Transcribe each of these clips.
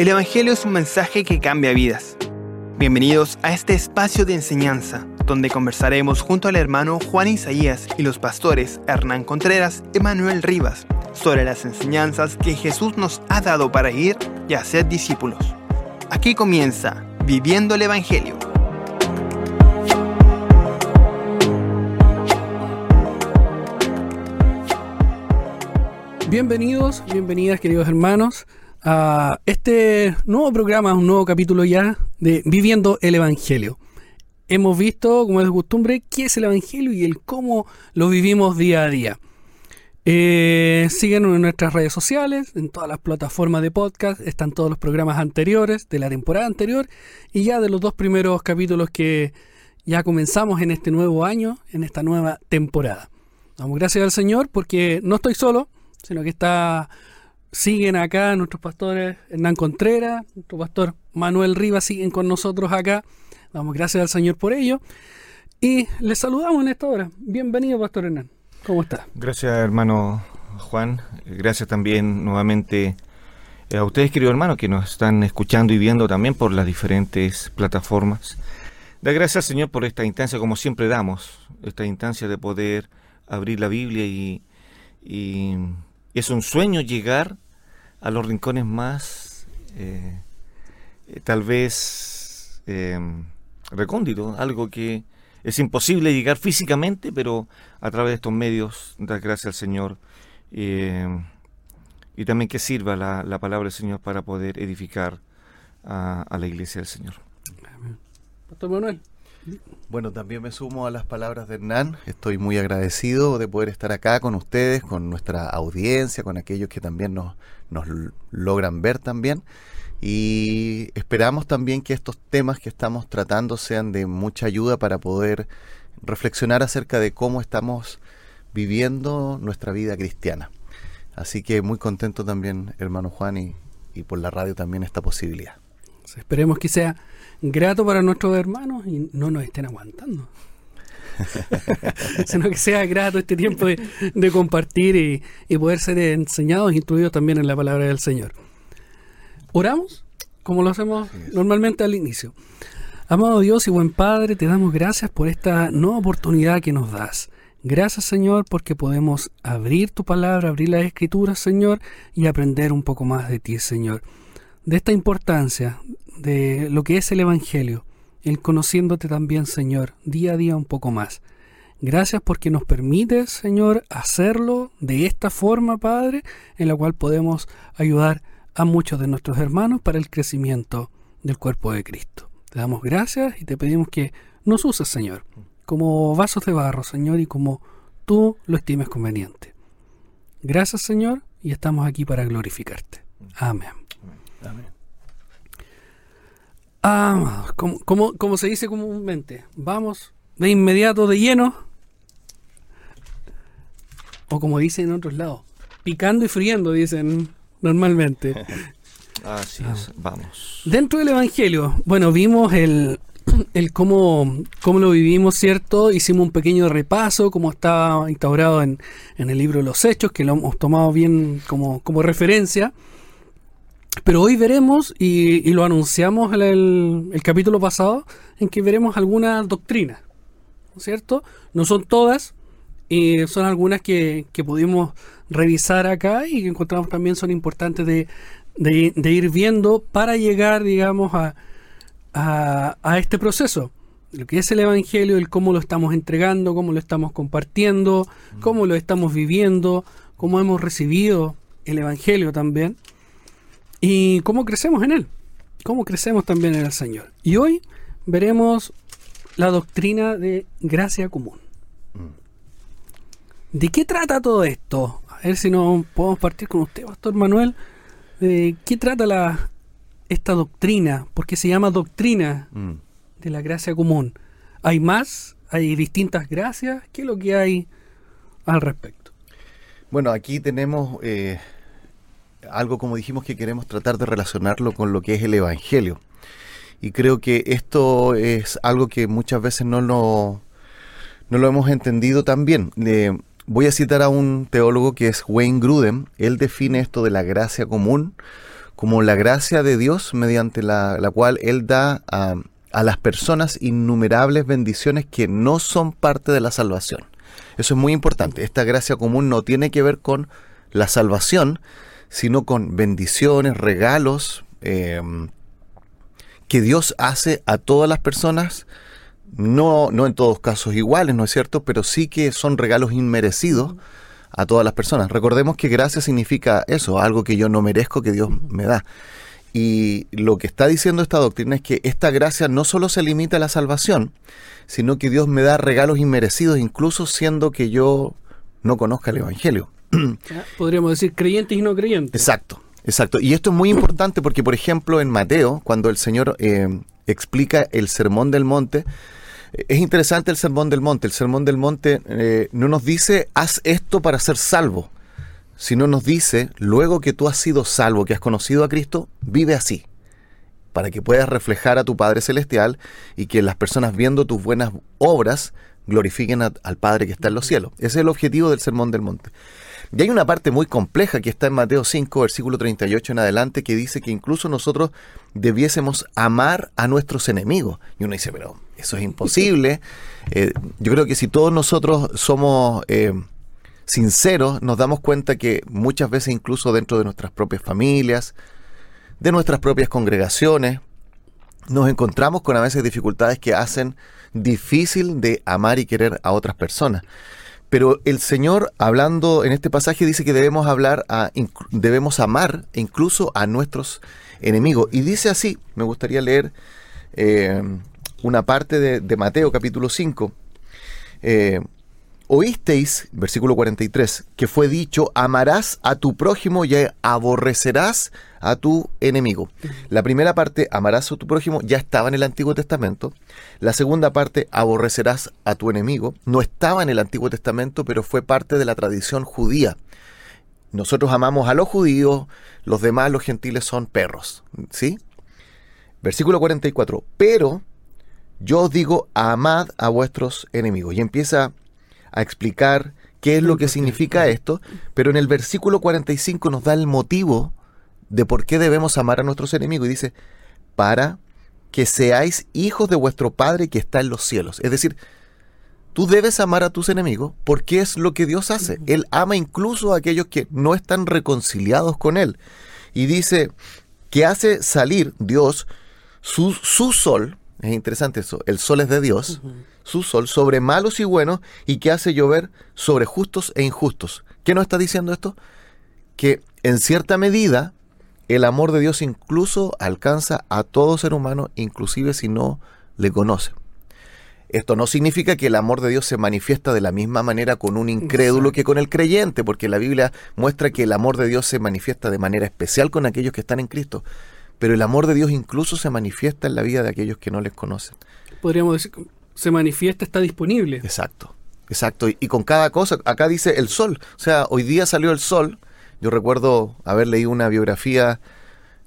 El Evangelio es un mensaje que cambia vidas. Bienvenidos a este espacio de enseñanza, donde conversaremos junto al hermano Juan Isaías y los pastores Hernán Contreras y Manuel Rivas sobre las enseñanzas que Jesús nos ha dado para ir y hacer discípulos. Aquí comienza Viviendo el Evangelio. Bienvenidos, bienvenidas queridos hermanos a este nuevo programa, un nuevo capítulo ya de Viviendo el Evangelio. Hemos visto, como es de costumbre, qué es el Evangelio y el cómo lo vivimos día a día. Eh, síguenos en nuestras redes sociales, en todas las plataformas de podcast, están todos los programas anteriores de la temporada anterior y ya de los dos primeros capítulos que ya comenzamos en este nuevo año, en esta nueva temporada. Damos gracias al Señor porque no estoy solo, sino que está siguen acá nuestros pastores Hernán Contreras, nuestro pastor Manuel Rivas siguen con nosotros acá. Damos gracias al Señor por ello. Y les saludamos en esta hora. Bienvenido, Pastor Hernán. ¿Cómo está? Gracias, hermano Juan. Gracias también nuevamente eh, a ustedes, queridos hermanos, que nos están escuchando y viendo también por las diferentes plataformas. Da gracias al Señor por esta instancia, como siempre damos, esta instancia de poder abrir la Biblia y, y es un sueño llegar a los rincones más, eh, tal vez, eh, recónditos, algo que es imposible llegar físicamente, pero a través de estos medios, dar gracias al Señor. y también que sirva la, palabra del Señor para poder edificar a, la iglesia del Señor. Pastor Manuel. Bueno, también me sumo a las palabras de Hernán. Estoy muy agradecido de poder estar acá con ustedes, con nuestra audiencia, con aquellos que también nos, nos logran ver también. Y esperamos también que estos temas que estamos tratando sean de mucha ayuda para poder reflexionar acerca de cómo estamos viviendo nuestra vida cristiana. Así que muy contento también, hermano Juan, y, y por la radio también esta posibilidad. Esperemos que sea grato para nuestros hermanos y no nos estén aguantando. sino que sea grato este tiempo de, compartir y, poder ser enseñados e instruidos también en la palabra del Señor. Oramos, como lo hacemos normalmente al inicio. Amado Dios y buen Padre, te damos gracias por esta nueva oportunidad que nos das. Gracias Señor porque podemos abrir tu palabra, abrir las escrituras Señor y aprender un poco más de ti Señor. De esta importancia de lo que es el Evangelio, el conociéndote también, Señor, día a día un poco más. Gracias porque nos permites, Señor, hacerlo de esta forma, Padre, en la cual podemos ayudar a muchos de nuestros hermanos para el crecimiento del cuerpo de Cristo. Te damos gracias y te pedimos que nos uses, Señor, como vasos de barro, Señor, y como tú lo estimes conveniente. Gracias, Señor, y estamos aquí para glorificarte. Amén. Amén. Ah, como, como, se dice comúnmente, vamos de inmediato de lleno, o como dicen en otros lados, picando y friendo, dicen normalmente. Así es, vamos. Dentro del Evangelio, bueno, vimos el, el cómo, cómo, lo vivimos, ¿cierto? Hicimos un pequeño repaso, cómo estaba instaurado en, en, el libro de los Hechos, que lo hemos tomado bien como, como referencia. Pero hoy veremos, y, lo anunciamos en el, capítulo pasado, en que veremos algunas doctrinas, ¿no es cierto? No son todas, y son algunas que, pudimos revisar acá y que encontramos también son importantes de, ir viendo para llegar, digamos, a, a, este proceso. Lo que es el Evangelio, el cómo lo estamos entregando, cómo lo estamos compartiendo, cómo lo estamos viviendo, cómo hemos recibido el Evangelio también y cómo crecemos en Él, cómo crecemos también en el Señor. Y hoy veremos la doctrina de gracia común. ¿De qué trata todo esto? A ver si no podemos partir con usted, Pastor Manuel. ¿De qué trata la, esta doctrina? Porque se llama doctrina mm. de la gracia común. ¿Hay más? ¿Hay distintas gracias? ¿Qué es lo que hay al respecto? Bueno, aquí tenemos eh, algo como dijimos que queremos tratar de relacionarlo con lo que es el Evangelio. Y creo que esto es algo que muchas veces no lo, no lo hemos entendido tan bien. voy a citar a un teólogo que es Wayne Grudem. Él define esto de la gracia común como la gracia de Dios mediante la, la cual Él da a, a las personas innumerables bendiciones que no son parte de la salvación. Eso es muy importante. Esta gracia común no tiene que ver con la salvación, sino con bendiciones, regalos eh, que Dios hace a todas las personas, no, no en todos casos iguales, ¿no es cierto? Pero sí que son regalos inmerecidos a todas las personas. Recordemos que gracia significa eso, algo que yo no merezco que Dios me da. Y lo que está diciendo esta doctrina es que esta gracia no solo se limita a la salvación, sino que Dios me da regalos inmerecidos, incluso siendo que yo no conozca el Evangelio. Podríamos decir creyentes y no creyentes. Exacto, exacto. Y esto es muy importante porque, por ejemplo, en Mateo, cuando el Señor eh, explica el Sermón del Monte, es interesante el Sermón del Monte. El Sermón del Monte eh, no nos dice, haz esto para ser salvo, sino nos dice, luego que tú has sido salvo, que has conocido a Cristo, vive así, para que puedas reflejar a tu Padre Celestial y que las personas viendo tus buenas obras glorifiquen al Padre que está en los cielos. Ese es el objetivo del Sermón del Monte. Y hay una parte muy compleja que está en Mateo 5, versículo 38 en adelante, que dice que incluso nosotros debiésemos amar a nuestros enemigos. Y uno dice, pero eso es imposible. Eh, yo creo que si todos nosotros somos eh, sinceros, nos damos cuenta que muchas veces incluso dentro de nuestras propias familias, de nuestras propias congregaciones, nos encontramos con a veces dificultades que hacen difícil de amar y querer a otras personas. Pero el Señor, hablando en este pasaje, dice que debemos hablar, a, debemos amar incluso a nuestros enemigos. Y dice así, me gustaría leer eh, una parte de, Mateo capítulo 5. Eh, Oísteis, versículo 43, que fue dicho, amarás a tu prójimo y aborrecerás a tu enemigo. La primera parte, amarás a tu prójimo, ya estaba en el Antiguo Testamento. La segunda parte, aborrecerás a tu enemigo, no estaba en el Antiguo Testamento, pero fue parte de la tradición judía. Nosotros amamos a los judíos, los demás, los gentiles, son perros. ¿Sí? Versículo 44, pero yo os digo, amad a vuestros enemigos. Y empieza a explicar qué es lo que significa esto, pero en el versículo 45 nos da el motivo de por qué debemos amar a nuestros enemigos y dice, para que seáis hijos de vuestro Padre que está en los cielos. Es decir, tú debes amar a tus enemigos porque es lo que Dios hace. Él ama incluso a aquellos que no están reconciliados con Él. Y dice que hace salir Dios su, su sol, es interesante eso, el sol es de Dios, su sol sobre malos y buenos y que hace llover sobre justos e injustos. ¿Qué nos está diciendo esto? Que en cierta medida el amor de Dios incluso alcanza a todo ser humano, inclusive si no le conoce. Esto no significa que el amor de Dios se manifiesta de la misma manera con un incrédulo que con el creyente, porque la Biblia muestra que el amor de Dios se manifiesta de manera especial con aquellos que están en Cristo, pero el amor de Dios incluso se manifiesta en la vida de aquellos que no les conocen. Podríamos decir, se manifiesta, está disponible. Exacto, exacto. Y, con cada cosa, acá dice el sol. O sea, hoy día salió el sol. Yo recuerdo haber leído una biografía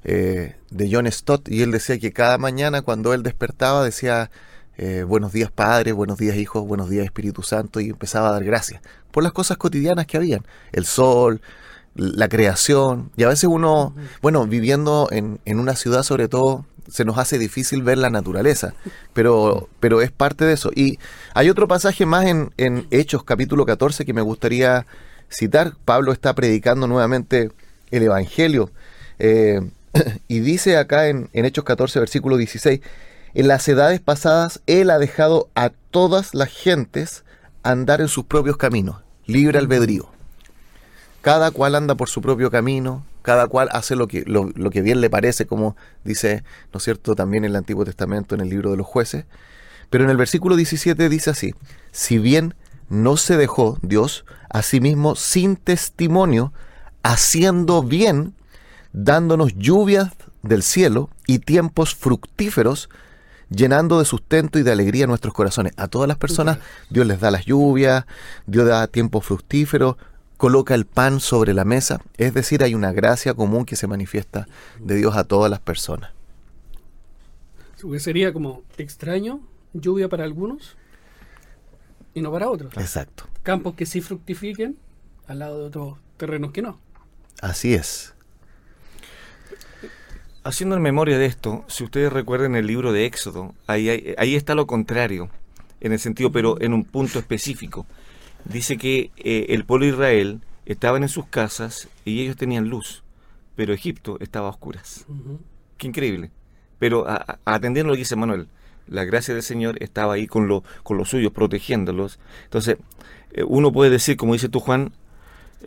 eh, de John Stott y él decía que cada mañana cuando él despertaba decía eh, buenos días Padre, buenos días Hijo, buenos días Espíritu Santo y empezaba a dar gracias por las cosas cotidianas que habían. El sol, la creación. Y a veces uno, bueno, viviendo en, en una ciudad sobre todo se nos hace difícil ver la naturaleza, pero, pero es parte de eso. Y hay otro pasaje más en, en Hechos capítulo 14 que me gustaría citar. Pablo está predicando nuevamente el Evangelio eh, y dice acá en, en Hechos 14 versículo 16, en las edades pasadas Él ha dejado a todas las gentes andar en sus propios caminos, libre albedrío. Cada cual anda por su propio camino, cada cual hace lo que, lo, que bien le parece, como dice, ¿no es cierto?, también en el Antiguo Testamento, en el libro de los jueces. Pero en el versículo 17 dice así, si bien no se dejó Dios a sí mismo sin testimonio, haciendo bien, dándonos lluvias del cielo y tiempos fructíferos, llenando de sustento y de alegría nuestros corazones. A todas las personas Dios les da las lluvias, Dios da tiempos fructíferos, coloca el pan sobre la mesa, es decir, hay una gracia común que se manifiesta de Dios a todas las personas. Sería como extraño, lluvia para algunos y no para otros. Exacto. Campos que sí fructifiquen al lado de otros terrenos que no. Así es. Haciendo en memoria de esto, si ustedes recuerdan el libro de Éxodo, ahí, ahí, está lo contrario, en el sentido, pero en un punto específico. Dice que eh, el pueblo de Israel estaban en sus casas y ellos tenían luz, pero Egipto estaba a oscuras. Qué increíble. Pero atendiendo lo que dice Manuel, la gracia del Señor estaba ahí con, lo, con los suyos, protegiéndolos. Entonces, eh, uno puede decir, como dice tú, Juan,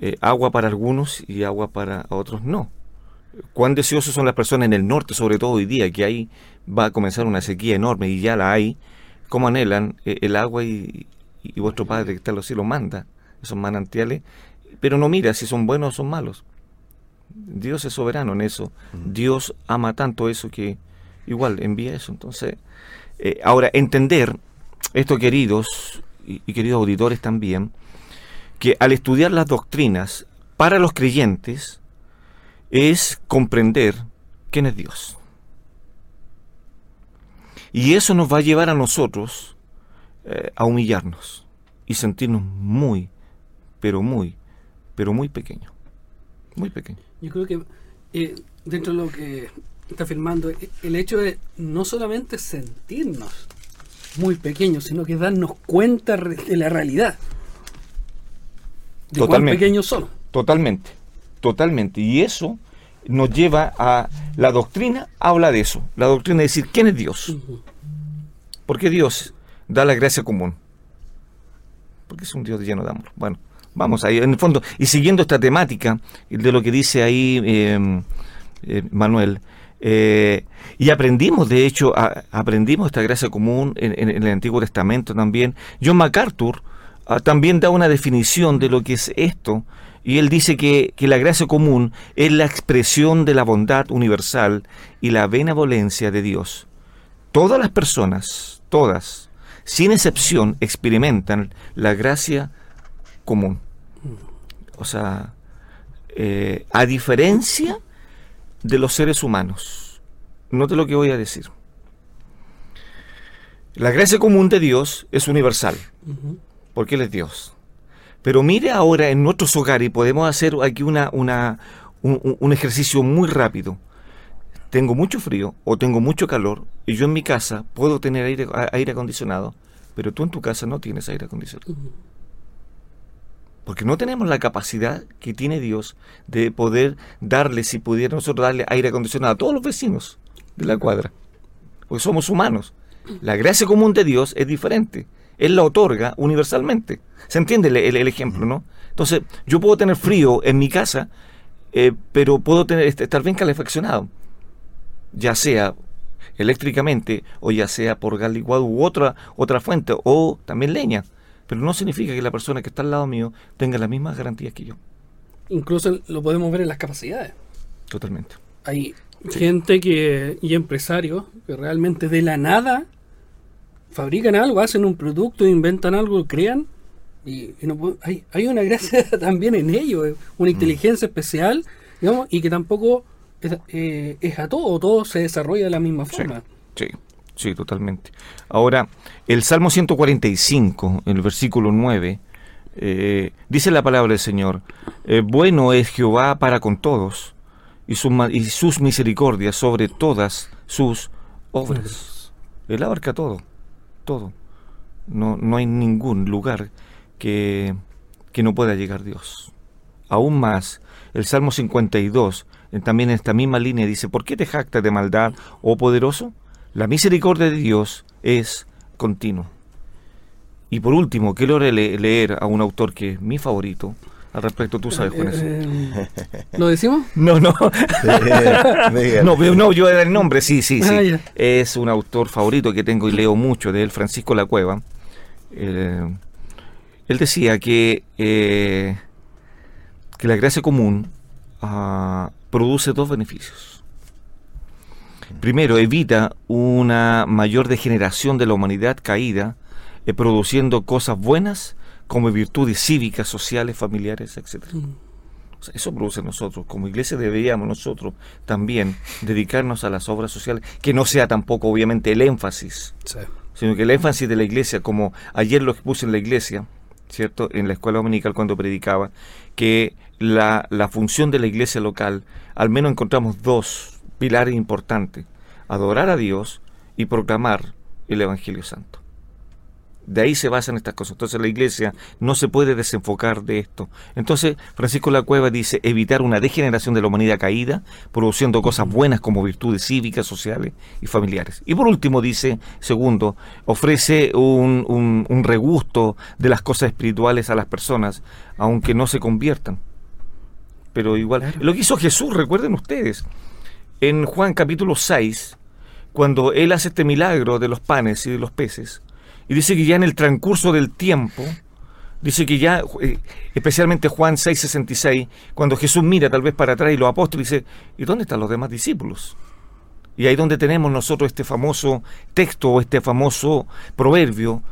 eh, agua para algunos y agua para otros no cuán deseosos son las personas en el norte, sobre todo hoy día, que ahí va a comenzar una sequía enorme y ya la hay, cómo anhelan eh, el agua y, vuestro Padre que está en los cielos manda esos manantiales, pero no mira si son buenos o son malos. Dios es soberano en eso. Dios ama tanto eso que igual envía eso. Entonces, eh, ahora entender esto, queridos y queridos auditores también, que al estudiar las doctrinas para los creyentes, es comprender quién es Dios. Y eso nos va a llevar a nosotros eh, a humillarnos y sentirnos muy, pero muy, pero muy pequeños. Muy pequeños. Yo creo que eh, dentro de lo que está afirmando, eh, el hecho de no solamente sentirnos muy pequeños, sino que darnos cuenta de la realidad. De Totalmente. pequeños son. Totalmente. Totalmente. Y eso nos lleva a la doctrina, habla de eso. La doctrina es decir, ¿quién es Dios? Porque Dios da la gracia común. Porque es un Dios lleno de amor. Bueno, vamos ahí, en el fondo, y siguiendo esta temática de lo que dice ahí em, eh, Manuel, eh, y aprendimos, de hecho, aprendimos esta gracia común en, el Antiguo Testamento también. John MacArthur ah, también da una definición de lo que es esto y él dice que, la gracia común es la expresión de la bondad universal y la benevolencia de Dios. Todas las personas, todas, sin excepción, experimentan la gracia común. O sea, eh, a diferencia de los seres humanos. Note lo que voy a decir. La gracia común de Dios es universal, porque Él es Dios. Pero mire ahora en nuestros hogares y podemos hacer aquí una, una, un, ejercicio muy rápido. Tengo mucho frío o tengo mucho calor y yo en mi casa puedo tener aire, aire acondicionado, pero tú en tu casa no tienes aire acondicionado. Porque no tenemos la capacidad que tiene Dios de poder darle, si pudiera nosotros darle aire acondicionado a todos los vecinos de la cuadra. Porque somos humanos. La gracia común de Dios es diferente. Él la otorga universalmente. ¿Se entiende el, ejemplo, no? Entonces, yo puedo tener frío en mi casa, eh, pero puedo tener, estar bien calefaccionado, ya sea eléctricamente o ya sea por gas licuado u otra, otra fuente o también leña. Pero no significa que la persona que está al lado mío tenga las mismas garantías que yo. Incluso lo podemos ver en las capacidades. Totalmente. Hay gente que, y empresarios que realmente de la nada fabrican algo, hacen un producto, inventan algo, crean. Y, hay, hay, una gracia también en ello, eh, una mm. inteligencia especial, digamos, y que tampoco es, eh, es, a todo, todo se desarrolla de la misma forma. Sí, sí, totalmente. Ahora, el Salmo 145, el versículo 9, eh, dice la palabra del Señor, bueno es Jehová para con todos, y, y sus misericordias sobre todas sus obras. Él abarca todo todo. No, no hay ningún lugar que, que no pueda llegar Dios. Aún más, el Salmo 52, también en esta misma línea, dice, ¿por qué te jactas de maldad, oh poderoso? La misericordia de Dios es continua. Y por último, quiero leer a un autor que es mi favorito, al respecto, tú sabes con eso. Eh, ¿Lo decimos? No, no. no, no, yo era el nombre, sí, sí, sí. Ah, es un autor favorito que tengo y leo mucho de él, Francisco La Cueva. Eh, él decía que, eh, que la gracia común ah, produce dos beneficios. Primero, evita una mayor degeneración de la humanidad caída, produciendo cosas buenas como virtudes cívicas, sociales, familiares, etc. Mm. eso produce nosotros. Como iglesia deberíamos nosotros también dedicarnos a las obras sociales, que no sea tampoco obviamente el énfasis, sino que el énfasis de la iglesia, como ayer lo expuse en la iglesia, ¿cierto? En la escuela dominical cuando predicaba, que la, la función de la iglesia local, al menos encontramos dos pilar importante, adorar a Dios y proclamar el Evangelio Santo. De ahí se basan estas cosas. Entonces la iglesia no se puede desenfocar de esto. Entonces Francisco La Cueva dice evitar una degeneración de la humanidad caída, produciendo cosas buenas como virtudes cívicas, sociales y familiares. Y por último dice, segundo, ofrece un, un, un regusto de las cosas espirituales a las personas, aunque no se conviertan. Pero igual, lo que hizo Jesús, recuerden ustedes, en Juan capítulo 6, cuando él hace este milagro de los panes y de los peces, y dice que ya en el transcurso del tiempo, dice que ya, eh, especialmente Juan 6:66, cuando Jesús mira tal vez para atrás y los apóstoles dice, ¿y dónde están los demás discípulos? Y ahí donde tenemos nosotros este famoso texto o este famoso proverbio,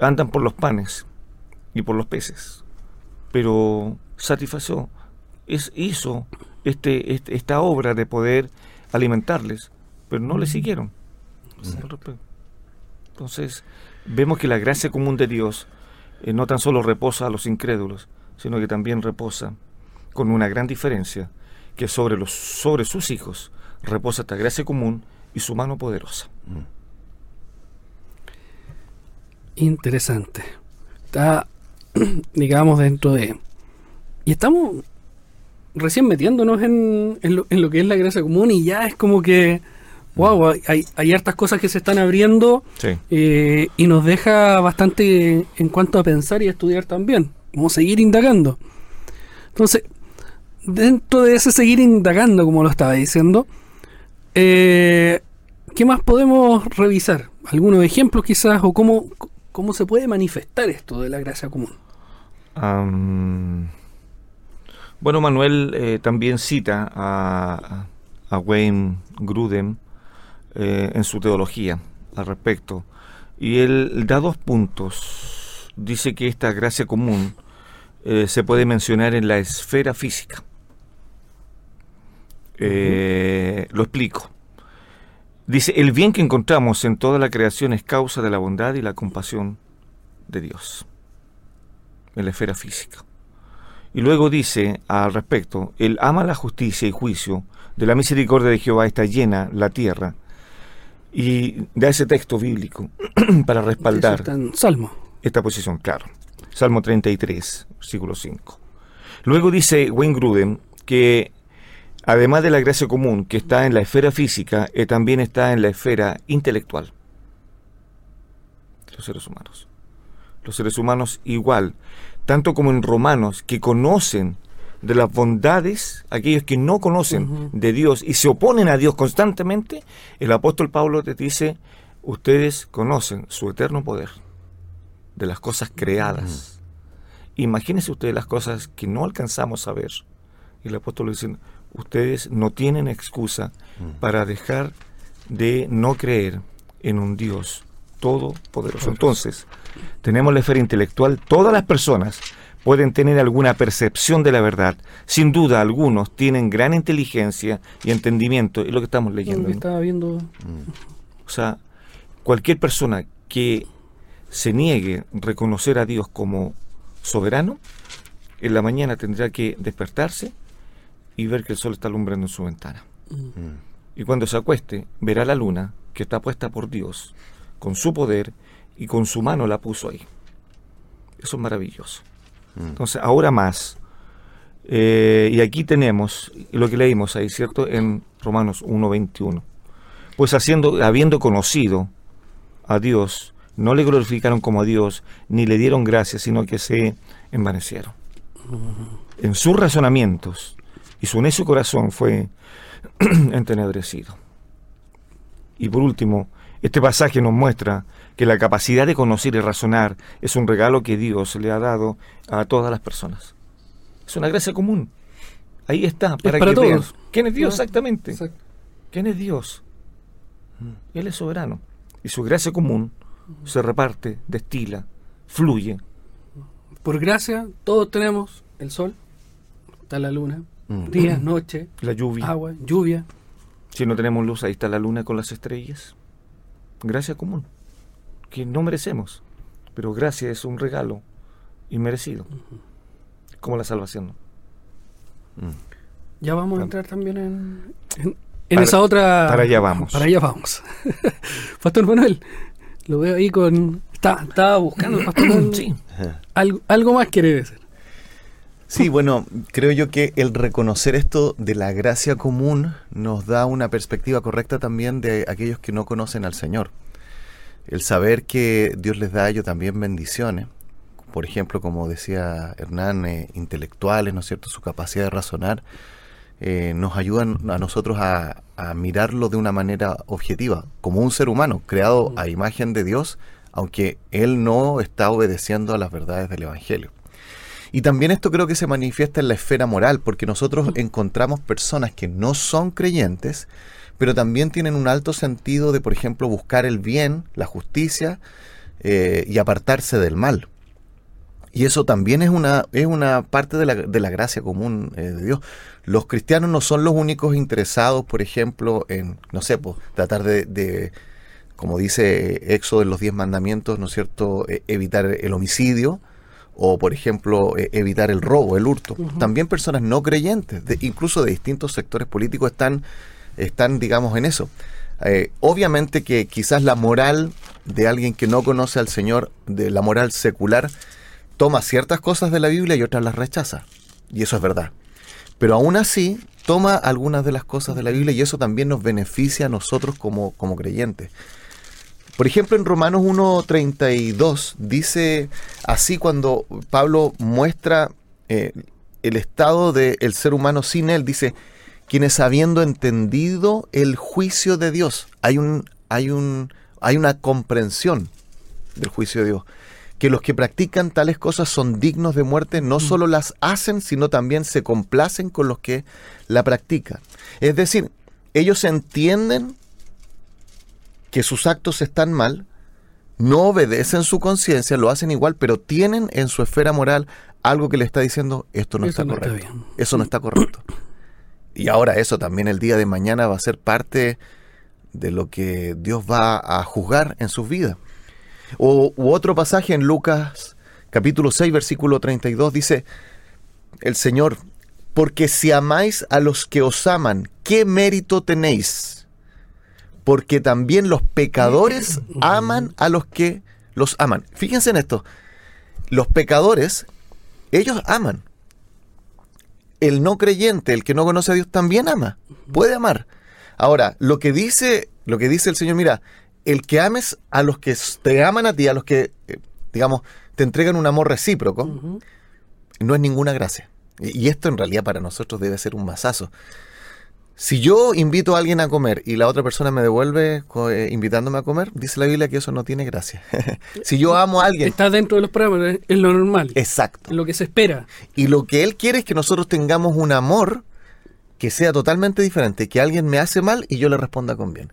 andan por los panes y por los peces. Pero satisfació, es, hizo este, este, esta obra de poder alimentarles, pero no le siguieron. Entonces, vemos que la gracia común de Dios eh, no tan solo reposa a los incrédulos, sino que también reposa con una gran diferencia, que sobre, los, sobre sus hijos reposa esta gracia común y su mano poderosa. Interesante. Está, digamos, dentro de... Y estamos recién metiéndonos en, en, lo, en lo que es la gracia común y ya es como que wow, hay, hay hartas cosas que se están abriendo Sí. eh, y nos deja bastante en cuanto a pensar y a estudiar también. Vamos a seguir indagando. Entonces, dentro de ese seguir indagando, como lo estaba diciendo, eh, ¿qué más podemos revisar? ¿Algunos ejemplos quizás o cómo, cómo se puede manifestar esto de la gracia común? Am, bueno, Manuel eh, también cita a, a Wayne Grudem eh, en su teología al respecto. Y él da dos puntos. Dice que esta gracia común eh, se puede mencionar en la esfera física. Eh, Lo explico. Dice, el bien que encontramos en toda la creación es causa de la bondad y la compasión de Dios. En la esfera física. Y luego dice al respecto, Él ama la justicia y juicio, de la misericordia de Jehová está llena la tierra. Y da ese texto bíblico para respaldar está en Salmo. esta posición, claro. Salmo 33, versículo 5. Luego dice Wayne Gruden que además de la gracia común que está en la esfera física, eh, también está en la esfera intelectual. Los seres humanos. Los seres humanos igual, tanto como en Romanos, que conocen de las bondades, aquellos que no conocen de Dios y se oponen a Dios constantemente, el apóstol Pablo te dice, ustedes conocen su eterno poder de las cosas creadas. Imagínense ustedes las cosas que no alcanzamos a ver. Y el apóstol dice, ustedes no tienen excusa para dejar de no creer en un Dios todopoderoso. Entonces, tenemos la esfera intelectual, todas las personas pueden tener alguna percepción de la verdad. Sin duda, algunos tienen gran inteligencia y entendimiento, es lo que estamos leyendo. que estaba viendo. O sea, cualquier persona que se niegue a reconocer a Dios como soberano, en la mañana tendrá que despertarse y ver que el sol está alumbrando en su ventana. Mm. Y cuando se acueste, verá la luna que está puesta por Dios, con su poder y con su mano la puso ahí. Eso es maravilloso. Mm. Entonces, ahora más. eh, y aquí tenemos lo que leímos ahí, ¿cierto? En Romanos 1.21. Pues haciendo, habiendo conocido a Dios, no le glorificaron como a Dios, ni le dieron gracias, sino que se envanecieron. En sus razonamientos, y su necio corazón fue entenebrecido. Y por último, este pasaje nos muestra que la capacidad de conocer y razonar es un regalo que Dios le ha dado a todas las personas. Es una gracia común. Ahí está, para, para que todos. vean. ¿Quién es Dios Ah, exactamente? Exacto. ¿Quién es Dios? Él es soberano. Y su gracia común se reparte, destila, fluye. Por gracia, todos tenemos el sol, está la luna, Mm. día, noche, La lluvia. agua, lluvia. Si no tenemos luz, ahí está la luna con las estrellas. Gracia común, que no merecemos. Pero gracia es un regalo inmerecido. Como la salvación. ¿no? Mm. Ya vamos a entrar también en, en, en esa otra... Para allá vamos. Para allá vamos. Pastor Manuel, lo veo ahí con... Está, estaba buscando, Pastor Manuel. Sí. Algo, algo más quiere decir. Sí, bueno, creo yo que el reconocer esto de la gracia común nos da una perspectiva correcta también de aquellos que no conocen al Señor. El saber que Dios les da a ellos también bendiciones, por ejemplo, como decía Hernán, eh, intelectuales, ¿no es cierto?, su capacidad de razonar, eh, nos ayudan a nosotros a, a mirarlo de una manera objetiva, como un ser humano creado a imagen de Dios, aunque Él no está obedeciendo a las verdades del Evangelio. Y también esto creo que se manifiesta en la esfera moral, porque nosotros encontramos personas que no son creyentes, pero también tienen un alto sentido de, por ejemplo, buscar el bien, la justicia eh, y apartarse del mal. Y eso también es una, es una parte de la, de la gracia común eh, de Dios. Los cristianos no son los únicos interesados, por ejemplo, en, no sé, pues, tratar de, de, como dice Éxodo en los diez mandamientos, ¿no es cierto?, eh, evitar el homicidio, o por ejemplo eh, evitar el robo, el hurto. También personas no creyentes, de, incluso de distintos sectores políticos, están, están digamos, en eso. Eh, obviamente que quizás la moral de alguien que no conoce al Señor, de la moral secular, toma ciertas cosas de la Biblia y otras las rechaza. Y eso es verdad. Pero aún así, toma algunas de las cosas de la Biblia y eso también nos beneficia a nosotros como, como creyentes. Por ejemplo, en Romanos 1.32 dice así cuando Pablo muestra eh, el estado del ser humano sin él, dice, quienes habiendo entendido el juicio de Dios, hay, un, hay, un, hay una comprensión del juicio de Dios, que los que practican tales cosas son dignos de muerte, no solo las hacen, sino también se complacen con los que la practican. Es decir, ellos entienden que sus actos están mal, no obedecen su conciencia, lo hacen igual, pero tienen en su esfera moral algo que le está diciendo, esto no Eso está no correcto. eso no está correcto. Y ahora eso también el día de mañana va a ser parte de lo que Dios va a juzgar en sus vidas. O, u otro pasaje en Lucas capítulo 6 versículo 32 dice el Señor, porque si amáis a los que os aman, ¿qué mérito tenéis? Porque también los pecadores aman a los que los aman. Fíjense en esto, los pecadores, ellos aman. El no creyente, el que no conoce a Dios, también ama, puede amar. Ahora, lo que dice, lo que dice el Señor, mira, el que ames a los que te aman a ti, a los que, eh, digamos, te entregan un amor recíproco, no es ninguna gracia. Y esto en realidad para nosotros debe ser un masazo. Si yo invito a alguien a comer y la otra persona me devuelve eh, invitándome a comer, dice la Biblia que eso no tiene gracia. si yo amo a alguien, Está dentro de los parámetros, es lo normal, exacto. lo que se espera. Y lo que Él quiere es que nosotros tengamos un amor que sea totalmente diferente, que alguien me hace mal y yo le responda con bien.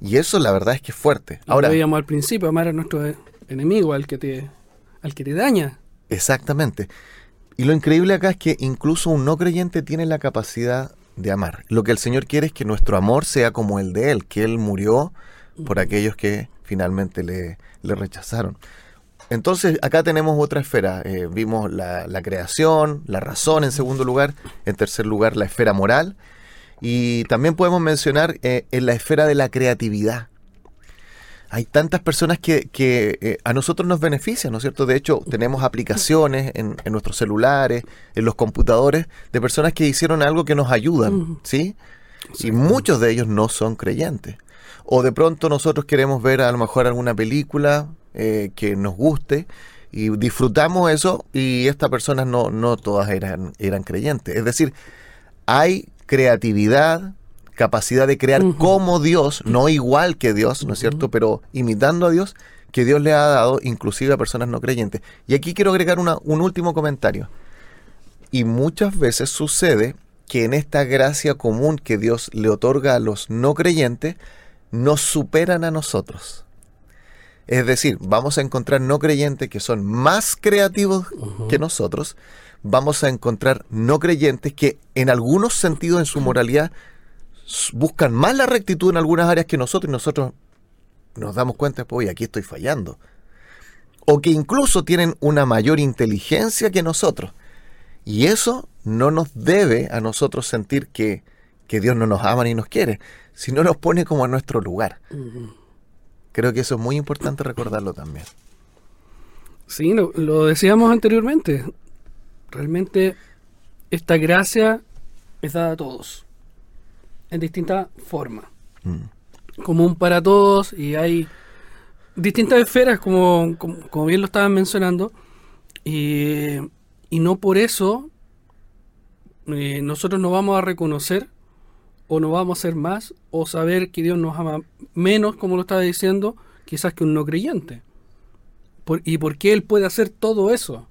Y eso la verdad es que es fuerte. Ahora, Ahora, lo veíamos al principio, amar a nuestro eh, enemigo, al que te, al que te daña. exactamente. Y lo increíble acá es que incluso un no creyente tiene la capacidad de amar. Lo que el Señor quiere es que nuestro amor sea como el de Él, que Él murió por aquellos que finalmente le, le rechazaron. Entonces, acá tenemos otra esfera. Eh, vimos la, la creación, la razón en segundo lugar, en tercer lugar la esfera moral y también podemos mencionar eh, en la esfera de la creatividad. Hay tantas personas que, que, eh, a nosotros nos benefician, ¿no es cierto? De hecho, tenemos aplicaciones en, en nuestros celulares, en los computadores, de personas que hicieron algo que nos ayudan. ¿sí? Y muchos de ellos no son creyentes. O de pronto nosotros queremos ver a lo mejor alguna película eh, que nos guste y disfrutamos eso y estas personas no, no todas eran, eran creyentes. Es decir, hay creatividad, capacidad de crear como Dios, no igual que Dios, ¿no es cierto? Pero imitando a Dios, que Dios le ha dado inclusive a personas no creyentes. Y aquí quiero agregar una- un último comentario. Y muchas veces sucede que en esta gracia común que Dios le otorga a los no creyentes, nos superan a nosotros. Es decir, vamos a encontrar no creyentes que son más creativos que nosotros, vamos a encontrar no creyentes que en algunos sentidos en su moralidad buscan más la rectitud en algunas áreas que nosotros y nosotros nos damos cuenta, pues, oye, aquí estoy fallando. O que incluso tienen una mayor inteligencia que nosotros. Y eso no nos debe a nosotros sentir que, que Dios no nos ama ni nos quiere, sino nos pone como a nuestro lugar. Creo que eso es muy importante recordarlo también. Sí, lo, lo decíamos anteriormente. Realmente esta gracia es dada a todos, en distintas formas. Mm. Común para todos y hay distintas esferas, como, como, como bien lo estaban mencionando, y, y no por eso eh, nosotros nos vamos a reconocer o no vamos a ser más o saber que Dios nos ama menos, como lo estaba diciendo, quizás que un no creyente. Por- ¿Y por qué Él puede hacer todo eso?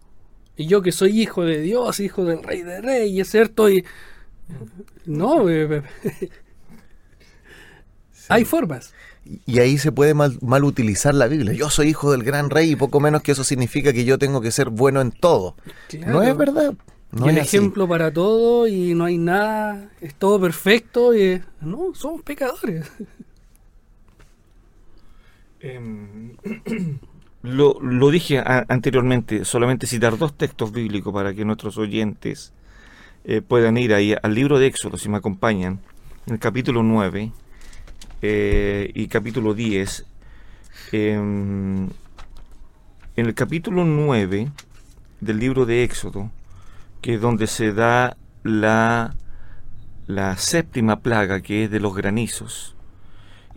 Y yo que soy hijo de Dios, hijo del Rey de Reyes, es cierto, y... No, eh, hay formas. Y ahí se puede mal, mal utilizar la Biblia. Yo soy hijo del gran rey y poco menos que eso significa que yo tengo que ser bueno en todo. No es verdad. No y el es así. ejemplo para todo y no hay nada, es todo perfecto y no, somos pecadores. Em, lo, lo dije a- anteriormente, solamente citar dos textos bíblicos para que nuestros oyentes eh, puedan ir ahí al libro de Éxodo, si me acompañan, en el capítulo 9 eh, y capítulo 10. Em, en el capítulo 9 del libro de Éxodo, que es donde se da la, la séptima plaga, que es de los granizos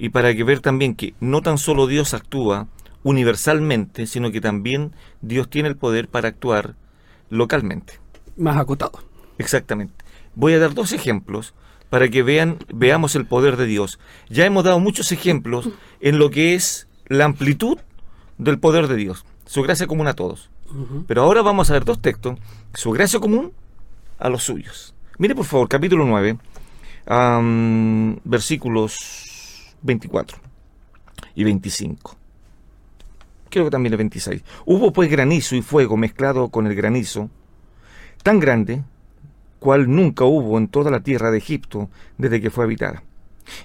y para que ver también que no tan solo Dios actúa universalmente, sino que también Dios tiene el poder para actuar localmente. Más acotado. Exactamente. Voy a dar dos ejemplos para que vean veamos el poder de Dios. Ya hemos dado muchos ejemplos en lo que es la amplitud del poder de Dios, su gracia común a todos. Pero ahora vamos a ver dos textos, su gracia común a los suyos. Mire por favor, capítulo 9, am, versículos 24 y 25. Creo que también el 26. Hubo pues granizo y fuego mezclado con el granizo, tan grande cual nunca hubo en toda la tierra de Egipto desde que fue habitada.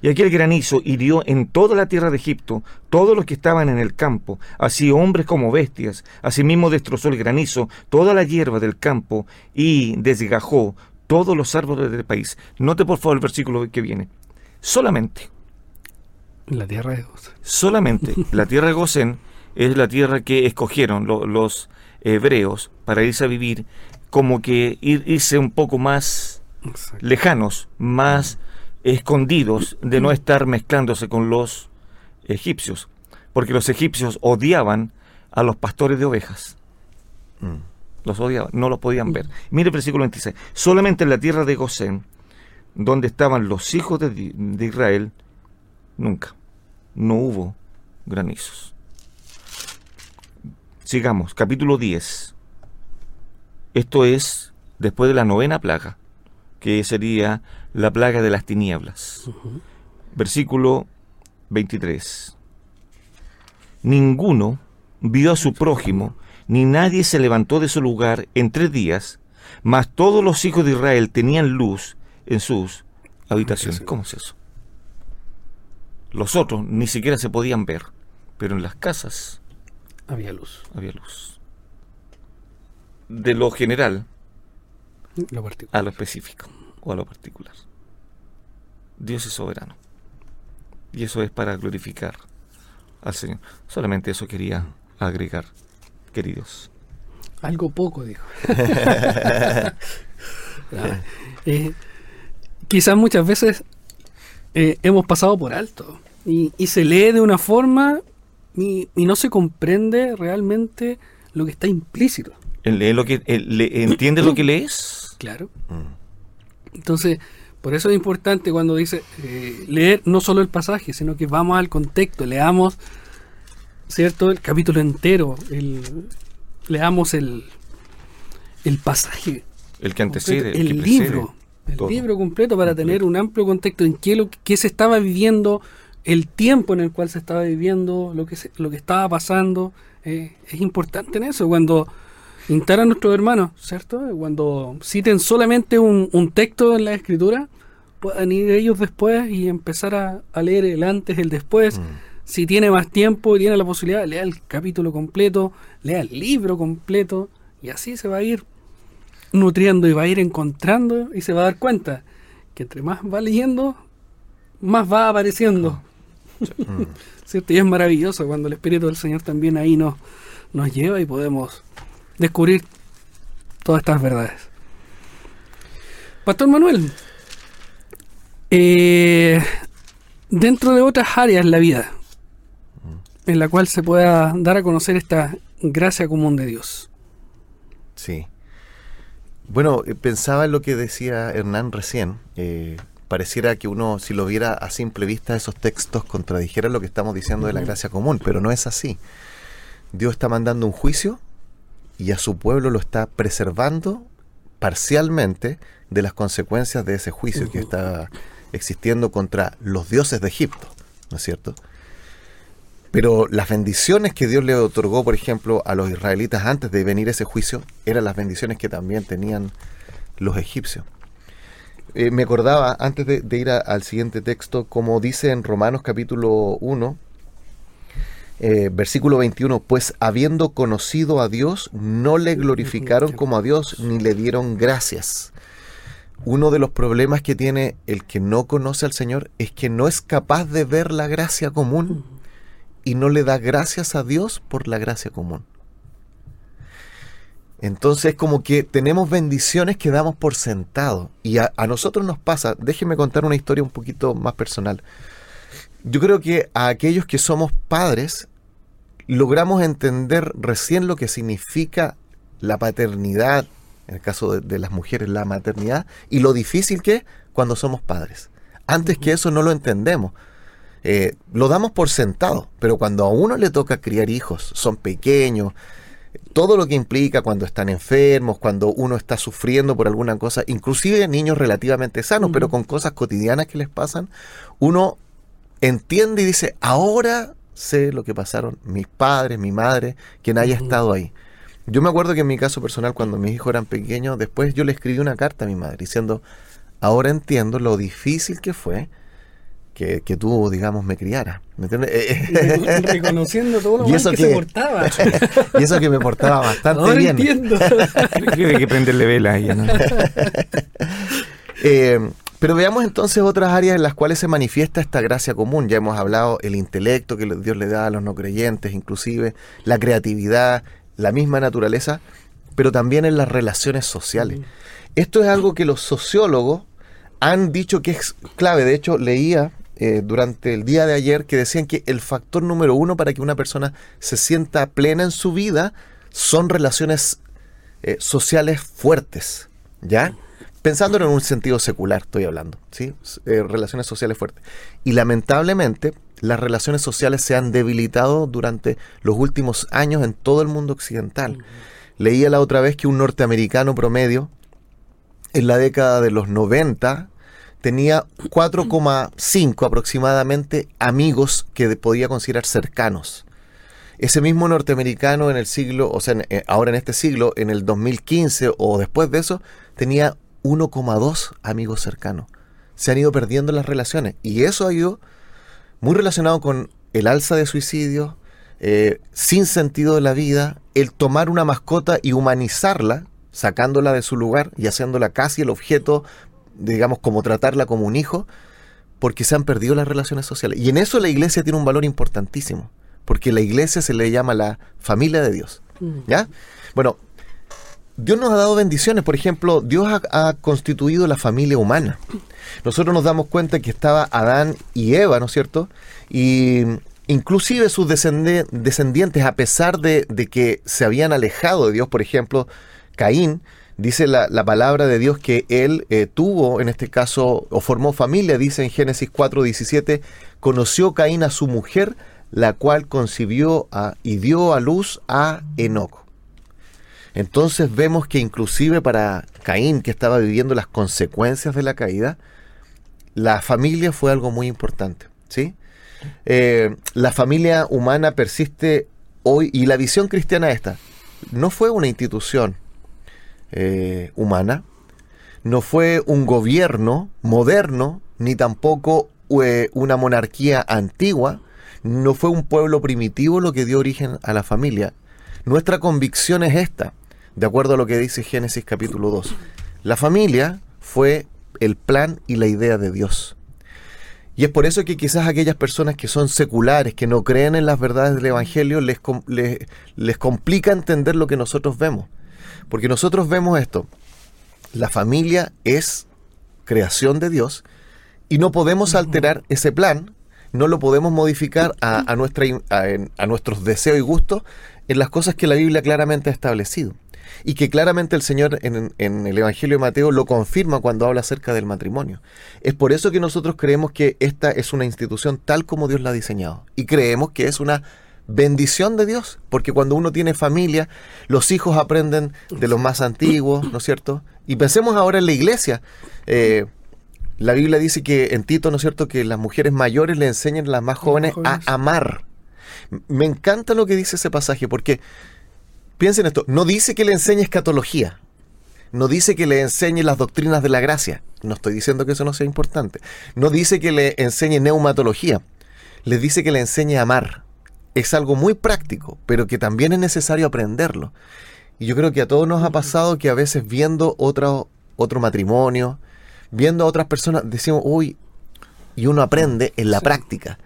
Y aquel granizo hirió en toda la tierra de Egipto todos los que estaban en el campo, así hombres como bestias. Asimismo destrozó el granizo toda la hierba del campo y desgajó todos los árboles del país. Note por favor el versículo que viene. Solamente, En la tierra de Dios. solamente la tierra de Gosén es la tierra que escogieron lo- los hebreos para irse a vivir, como que ir- irse un poco más Exacto. lejanos, más escondidos de no estar mezclándose con los egipcios, porque los egipcios odiaban a los pastores de ovejas. Mm. Los odiaban, no los podían ver. Mire el versículo 26. Solamente en la tierra de Gosén, donde estaban los hijos de, de Israel, nunca, no hubo granizos. Sigamos, capítulo 10. Esto es después de la novena plaga, que sería la plaga de las tinieblas. Versículo 23. Ninguno vio a su prójimo, ni nadie se levantó de su lugar en tres días, mas todos los hijos de Israel tenían luz en sus habitaciones. ¿Cómo es eso? Los otros ni siquiera se podían ver, pero en las casas Había luz. había luz. De lo general Lo a lo específico o a lo particular. Dios es soberano. Y eso es para glorificar al Señor. Solamente eso quería agregar, queridos. Algo poco, dijo. Ah, eh, quizás muchas veces eh, hemos pasado por alto y, y se lee de una forma y, y no se comprende realmente lo que está implícito. ¿Él lee lo que, él le- ¿Entiende lo que lees? Claro. Mm. Entonces, por eso es importante cuando dice eh, leer no solo el pasaje, sino que vamos al contexto, leamos, ¿cierto? El capítulo entero, el, leamos el, el pasaje, El que antecede, completo, el, el que precede. libro, el todo. libro completo para Completo. tener un amplio contexto en qué, lo, qué se estaba viviendo, el tiempo en el cual se estaba viviendo, lo que, se- lo que estaba pasando. eh, es importante en eso, cuando instaran a nuestros hermanos, ¿cierto? Cuando citen solamente un, un texto en la escritura, puedan ir ellos después y empezar a, a leer el antes, el después. Mm. Si tiene más tiempo y tiene la posibilidad, lea el capítulo completo, lea el libro completo, y así se va a ir nutriendo y va a ir encontrando y se va a dar cuenta que entre más va leyendo, más va apareciendo. Mm. ¿Cierto? Y es maravilloso cuando el Espíritu del Señor también ahí nos, nos lleva y podemos descubrir todas estas verdades. Pastor Manuel, eh, dentro de otras áreas en la vida, en la cual se pueda dar a conocer esta gracia común de Dios. Sí. Bueno, eh, pensaba en lo que decía Hernán recién. Eh, pareciera que uno, si lo viera a simple vista, esos textos contradijeran lo que estamos diciendo de la gracia común, pero no es así. Dios está mandando un juicio y a su pueblo lo está preservando parcialmente de las consecuencias de ese juicio que está existiendo contra los dioses de Egipto, ¿no es cierto? Pero las bendiciones que Dios le otorgó, por ejemplo, a los israelitas antes de venir ese juicio, eran las bendiciones que también tenían los egipcios. Eh, me acordaba, antes de, de ir a- al siguiente texto, como dice en Romanos capítulo 1, eh, versículo 21, pues habiendo conocido a Dios, no le glorificaron como a Dios, ni le dieron gracias. Uno de los problemas que tiene el que no conoce al Señor es que no es capaz de ver la gracia común y no le da gracias a Dios por la gracia común. Entonces como que tenemos bendiciones que damos por sentado. Y a, a nosotros nos pasa, déjenme contar una historia un poquito más personal. Yo creo que a aquellos que somos padres logramos entender recién lo que significa la paternidad, en el caso de, de las mujeres, la maternidad, y lo difícil que es cuando somos padres. Antes que eso no lo entendemos. Eh, lo damos por sentado, pero cuando a uno le toca criar hijos, son pequeños, todo lo que implica cuando están enfermos, cuando uno está sufriendo por alguna cosa, inclusive niños relativamente sanos, pero con cosas cotidianas que les pasan, uno entiende y dice, ahora sé lo que pasaron mis padres, mi madre, quien haya estado ahí. Yo me acuerdo que en mi caso personal, cuando mis hijos eran pequeños, después yo le escribí una carta a mi madre diciendo, ahora entiendo lo difícil que fue que, que tú, digamos, me criaras. ¿Me entiendes? Eh, Reconociendo todo lo ¿Y mal eso que, qué? se portaba. y eso que me portaba bastante Ahora bien. entiendo. Creo que hay que prenderle vela a ella, ¿no? Eh, pero veamos entonces otras áreas en las cuales se manifiesta esta gracia común. Ya hemos hablado el intelecto que Dios le da a los no creyentes, inclusive la creatividad, la misma naturaleza, pero también en las relaciones sociales. Esto es algo que los sociólogos han dicho que es clave. De hecho, leía eh, durante el día de ayer que decían que el factor número uno para que una persona se sienta plena en su vida son relaciones eh, sociales fuertes, ¿ya? Pensándolo en un sentido secular, estoy hablando, ¿sí? Eh, relaciones sociales fuertes. Y lamentablemente, las relaciones sociales se han debilitado durante los últimos años en todo el mundo occidental. Leía la otra vez que un norteamericano promedio, en la década de los 90, tenía 4,5 aproximadamente amigos que podía considerar cercanos. Ese mismo norteamericano en el siglo, o sea, en- eh, ahora en este siglo, en el 2015 o después de eso, tenía 1,2 amigos cercanos. Se han ido perdiendo las relaciones y eso ha ido muy relacionado con el alza de suicidios, eh, sin sentido de la vida, el tomar una mascota y humanizarla, sacándola de su lugar y haciéndola casi el objeto, digamos, como tratarla como un hijo, porque se han perdido las relaciones sociales. Y en eso la iglesia tiene un valor importantísimo, porque la iglesia se le llama la familia de Dios. ¿Ya? Bueno, Dios nos ha dado bendiciones. Por ejemplo, Dios ha, constituido la familia humana. Nosotros nos damos cuenta que estaba Adán y Eva, ¿no es cierto? Y inclusive sus descendientes, a pesar de, que se habían alejado de Dios, por ejemplo, Caín, dice la, la palabra de Dios que él eh, tuvo, en este caso, o formó familia, dice en Génesis 4:17, conoció Caín a su mujer, la cual concibió y dio a luz a Enoco. Entonces vemos que inclusive para Caín, que estaba viviendo las consecuencias de la caída, la familia fue algo muy importante. ¿sí? Eh, la familia humana persiste hoy y la visión cristiana esta. No fue una institución eh, humana, no fue un gobierno moderno, ni tampoco eh, una monarquía antigua, no fue un pueblo primitivo lo que dio origen a la familia. Nuestra convicción es esta, de acuerdo a lo que dice Génesis capítulo 2. La familia fue el plan y la idea de Dios. Y es por eso que quizás aquellas personas que son seculares, que no creen en las verdades del Evangelio, les, les, les complica entender lo que nosotros vemos. Porque nosotros vemos esto. La familia es creación de Dios y no podemos alterar ese plan, no lo podemos modificar a, nuestra, a nuestros deseos y gustos en las cosas que la Biblia claramente ha establecido y que claramente el Señor en, el Evangelio de Mateo lo confirma cuando habla acerca del matrimonio. Es por eso que nosotros creemos que esta es una institución tal como Dios la ha diseñado y creemos que es una bendición de Dios, porque cuando uno tiene familia, los hijos aprenden de los más antiguos, ¿no es cierto? Y pensemos ahora en la iglesia. Eh, la Biblia dice que en Tito, ¿no es cierto?, que las mujeres mayores le enseñan a las más jóvenes a amar. Me encanta lo que dice ese pasaje, porque Piensen esto, no dice que le enseñe escatología, no dice que le enseñe las doctrinas de la gracia, no estoy diciendo que eso no sea importante, no dice que le enseñe neumatología, le dice que le enseñe a amar. Es algo muy práctico, pero que también es necesario aprenderlo. Y yo creo que a todos nos ha pasado que a veces viendo otro, otro matrimonio, viendo a otras personas, decimos, uy, y uno aprende en la práctica.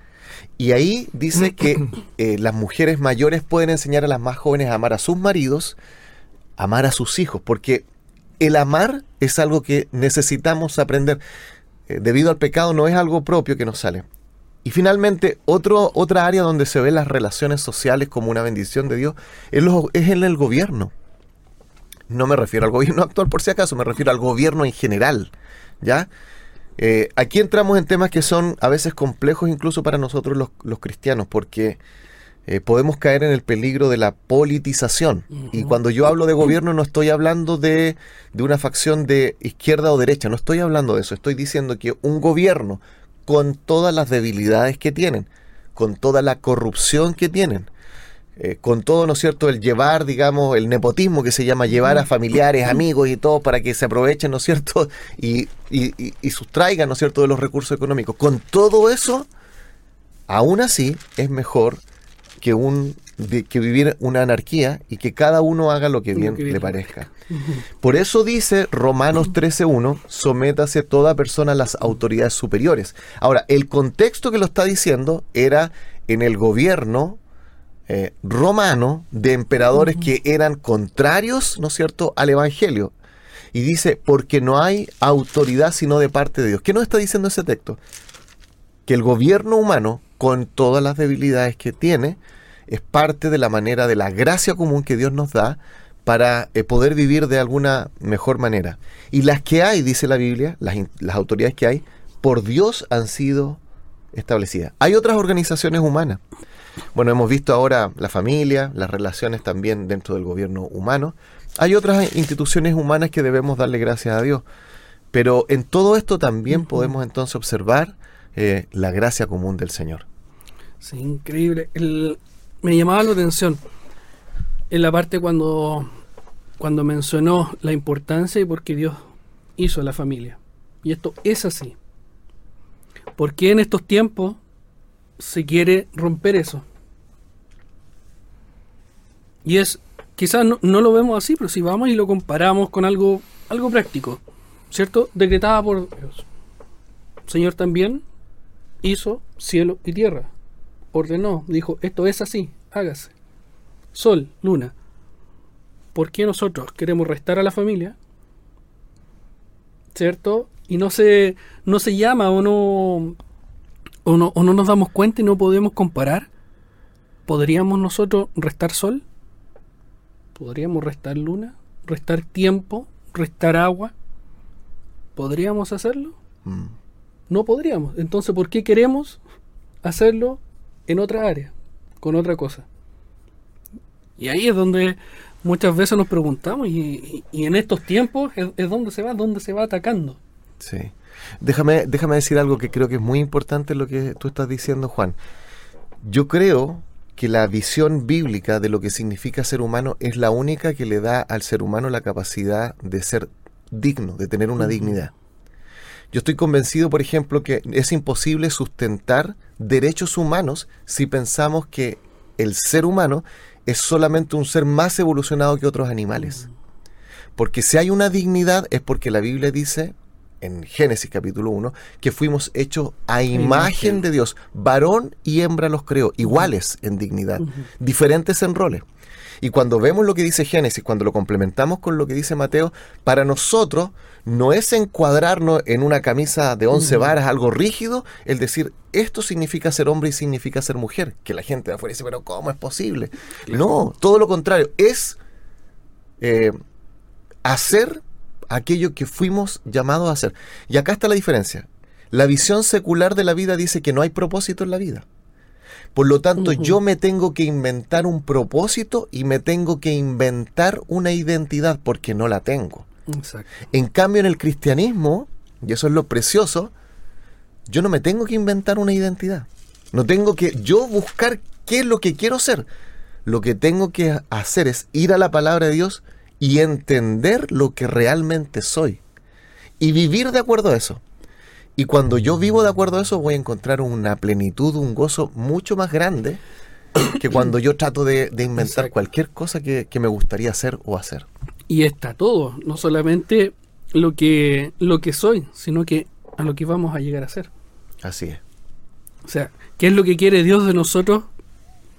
Y ahí dice que eh, las mujeres mayores pueden enseñar a las más jóvenes a amar a sus maridos, amar a sus hijos, porque el amar es algo que necesitamos aprender. Eh, debido al pecado no es algo propio que nos sale. Y finalmente, otro, otra área donde se ven las relaciones sociales como una bendición de Dios es, es en el gobierno. No me refiero al gobierno actual por si acaso, me refiero al gobierno en general. ¿Ya? Eh, aquí entramos en temas que son a veces complejos incluso para nosotros los, cristianos, porque eh, podemos caer en el peligro de la politización. Y cuando yo hablo de gobierno no estoy hablando de, de una facción de izquierda o derecha, no estoy hablando de eso, estoy diciendo que un gobierno con todas las debilidades que tienen, con toda la corrupción que tienen, eh, con todo, ¿no es cierto?, el llevar, digamos, el nepotismo que se llama llevar a familiares, amigos y todo para que se aprovechen, ¿no es cierto?, y, y, sustraigan, ¿no es cierto?, de los recursos económicos. Con todo eso, aún así, es mejor que, un, que vivir una anarquía y que cada uno haga lo que bien le parezca. Por eso dice Romanos 13.1, sométase toda persona a las autoridades superiores. Ahora, el contexto que lo está diciendo era en el gobierno eh, romano de emperadores que eran contrarios, ¿no es cierto?, al Evangelio. Y dice, porque no hay autoridad sino de parte de Dios. ¿Qué nos está diciendo ese texto? Que el gobierno humano, con todas las debilidades que tiene, es parte de la manera de la gracia común que Dios nos da para eh, poder vivir de alguna mejor manera. Y las que hay, dice la Biblia, las, las autoridades que hay, por Dios han sido establecidas. Hay otras organizaciones humanas bueno, hemos visto ahora la familia, las relaciones también dentro del gobierno humano. Hay otras instituciones humanas que debemos darle gracias a Dios. Pero en todo esto también podemos entonces observar eh, la gracia común del Señor. Sí, increíble. me llamaba la atención en la parte cuando, cuando mencionó la importancia y por qué Dios hizo la familia. Y esto es así. ¿Por qué en estos tiempos se quiere romper eso? Y es, quizás no, lo vemos así, pero si vamos y lo comparamos con algo, algo práctico, ¿cierto? Decretada por Dios. Señor también hizo cielo y tierra. Ordenó, dijo, esto es así, hágase. Sol, luna. ¿Por qué nosotros queremos restar a la familia? ¿Cierto? Y no se, no se llama o no, o no, o no nos damos cuenta y no podemos comparar. ¿Podríamos nosotros restar sol? ¿Podríamos restar luna? ¿Restar tiempo? ¿Restar agua? ¿Podríamos hacerlo? Mm. No podríamos. Entonces, ¿por qué queremos hacerlo en otra área, con otra cosa? Y ahí es donde muchas veces nos preguntamos, y, en estos tiempos es, donde se va, donde se va atacando. Sí. Déjame, déjame decir algo que creo que es muy importante lo que tú estás diciendo, Juan. Yo creo que la visión bíblica de lo que significa ser humano es la única que le da al ser humano la capacidad de ser digno, de tener una dignidad. Yo estoy convencido, por ejemplo, que es imposible sustentar derechos humanos si pensamos que el ser humano es solamente un ser más evolucionado que otros animales. Porque si hay una dignidad es porque la Biblia dice en Génesis capítulo 1, que fuimos hechos a imagen de Dios. Varón y hembra los creó, iguales en dignidad, diferentes en roles. Y cuando vemos lo que dice Génesis, cuando lo complementamos con lo que dice Mateo, para nosotros no es encuadrarnos en una camisa de once varas, algo rígido, el decir, esto significa ser hombre y significa ser mujer. Que la gente de afuera dice, pero ¿cómo es posible? No, todo lo contrario, es eh, hacer aquello que fuimos llamados a hacer. Y acá está la diferencia. La visión secular de la vida dice que no hay propósito en la vida. Por lo tanto, yo me tengo que inventar un propósito y me tengo que inventar una identidad porque no la tengo. En cambio, en el cristianismo, y eso es lo precioso, yo no me tengo que inventar una identidad. No tengo que yo buscar qué es lo que quiero ser. Lo que tengo que hacer es ir a la palabra de Dios y entender lo que realmente soy. Y vivir de acuerdo a eso. Y cuando yo vivo de acuerdo a eso, voy a encontrar una plenitud, un gozo mucho más grande que cuando yo trato de, inventar cualquier cosa que, me gustaría hacer o hacer. Y está todo, no solamente lo que, lo que soy, sino que a lo que vamos a llegar a ser. Así es. O sea, ¿qué es lo que quiere Dios de nosotros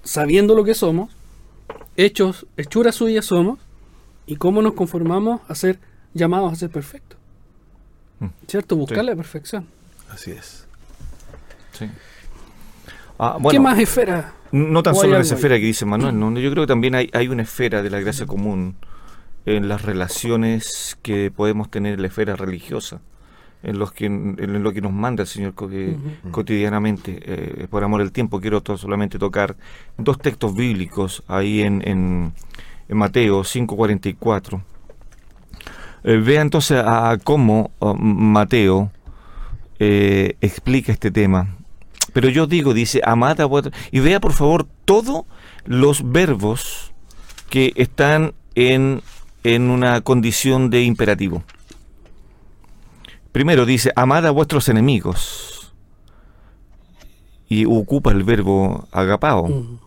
sabiendo lo que somos? Hechos, hechuras suyas somos, y cómo nos conformamos a ser llamados a ser perfectos. Mm. ¿Cierto? Buscar la perfección. Así es. Sí. Ah, ¿Qué más esfera? No tan solo en esa esfera que dice Manuel, ¿no? yo creo que también hay, hay una esfera de la gracia común en las relaciones que podemos tener en la esfera religiosa, en, los que, en lo que nos manda el Señor cotidianamente. Eh, por amor al tiempo, quiero solamente tocar dos textos bíblicos ahí en en Mateo 5:44. Eh, vea entonces a, cómo oh, Mateo eh, explica este tema. Pero yo digo, dice, amad a vuestra... Y vea por favor todos los verbos que están en, en una condición de imperativo. Primero dice, amad a vuestros enemigos. Y ocupa el verbo agapao.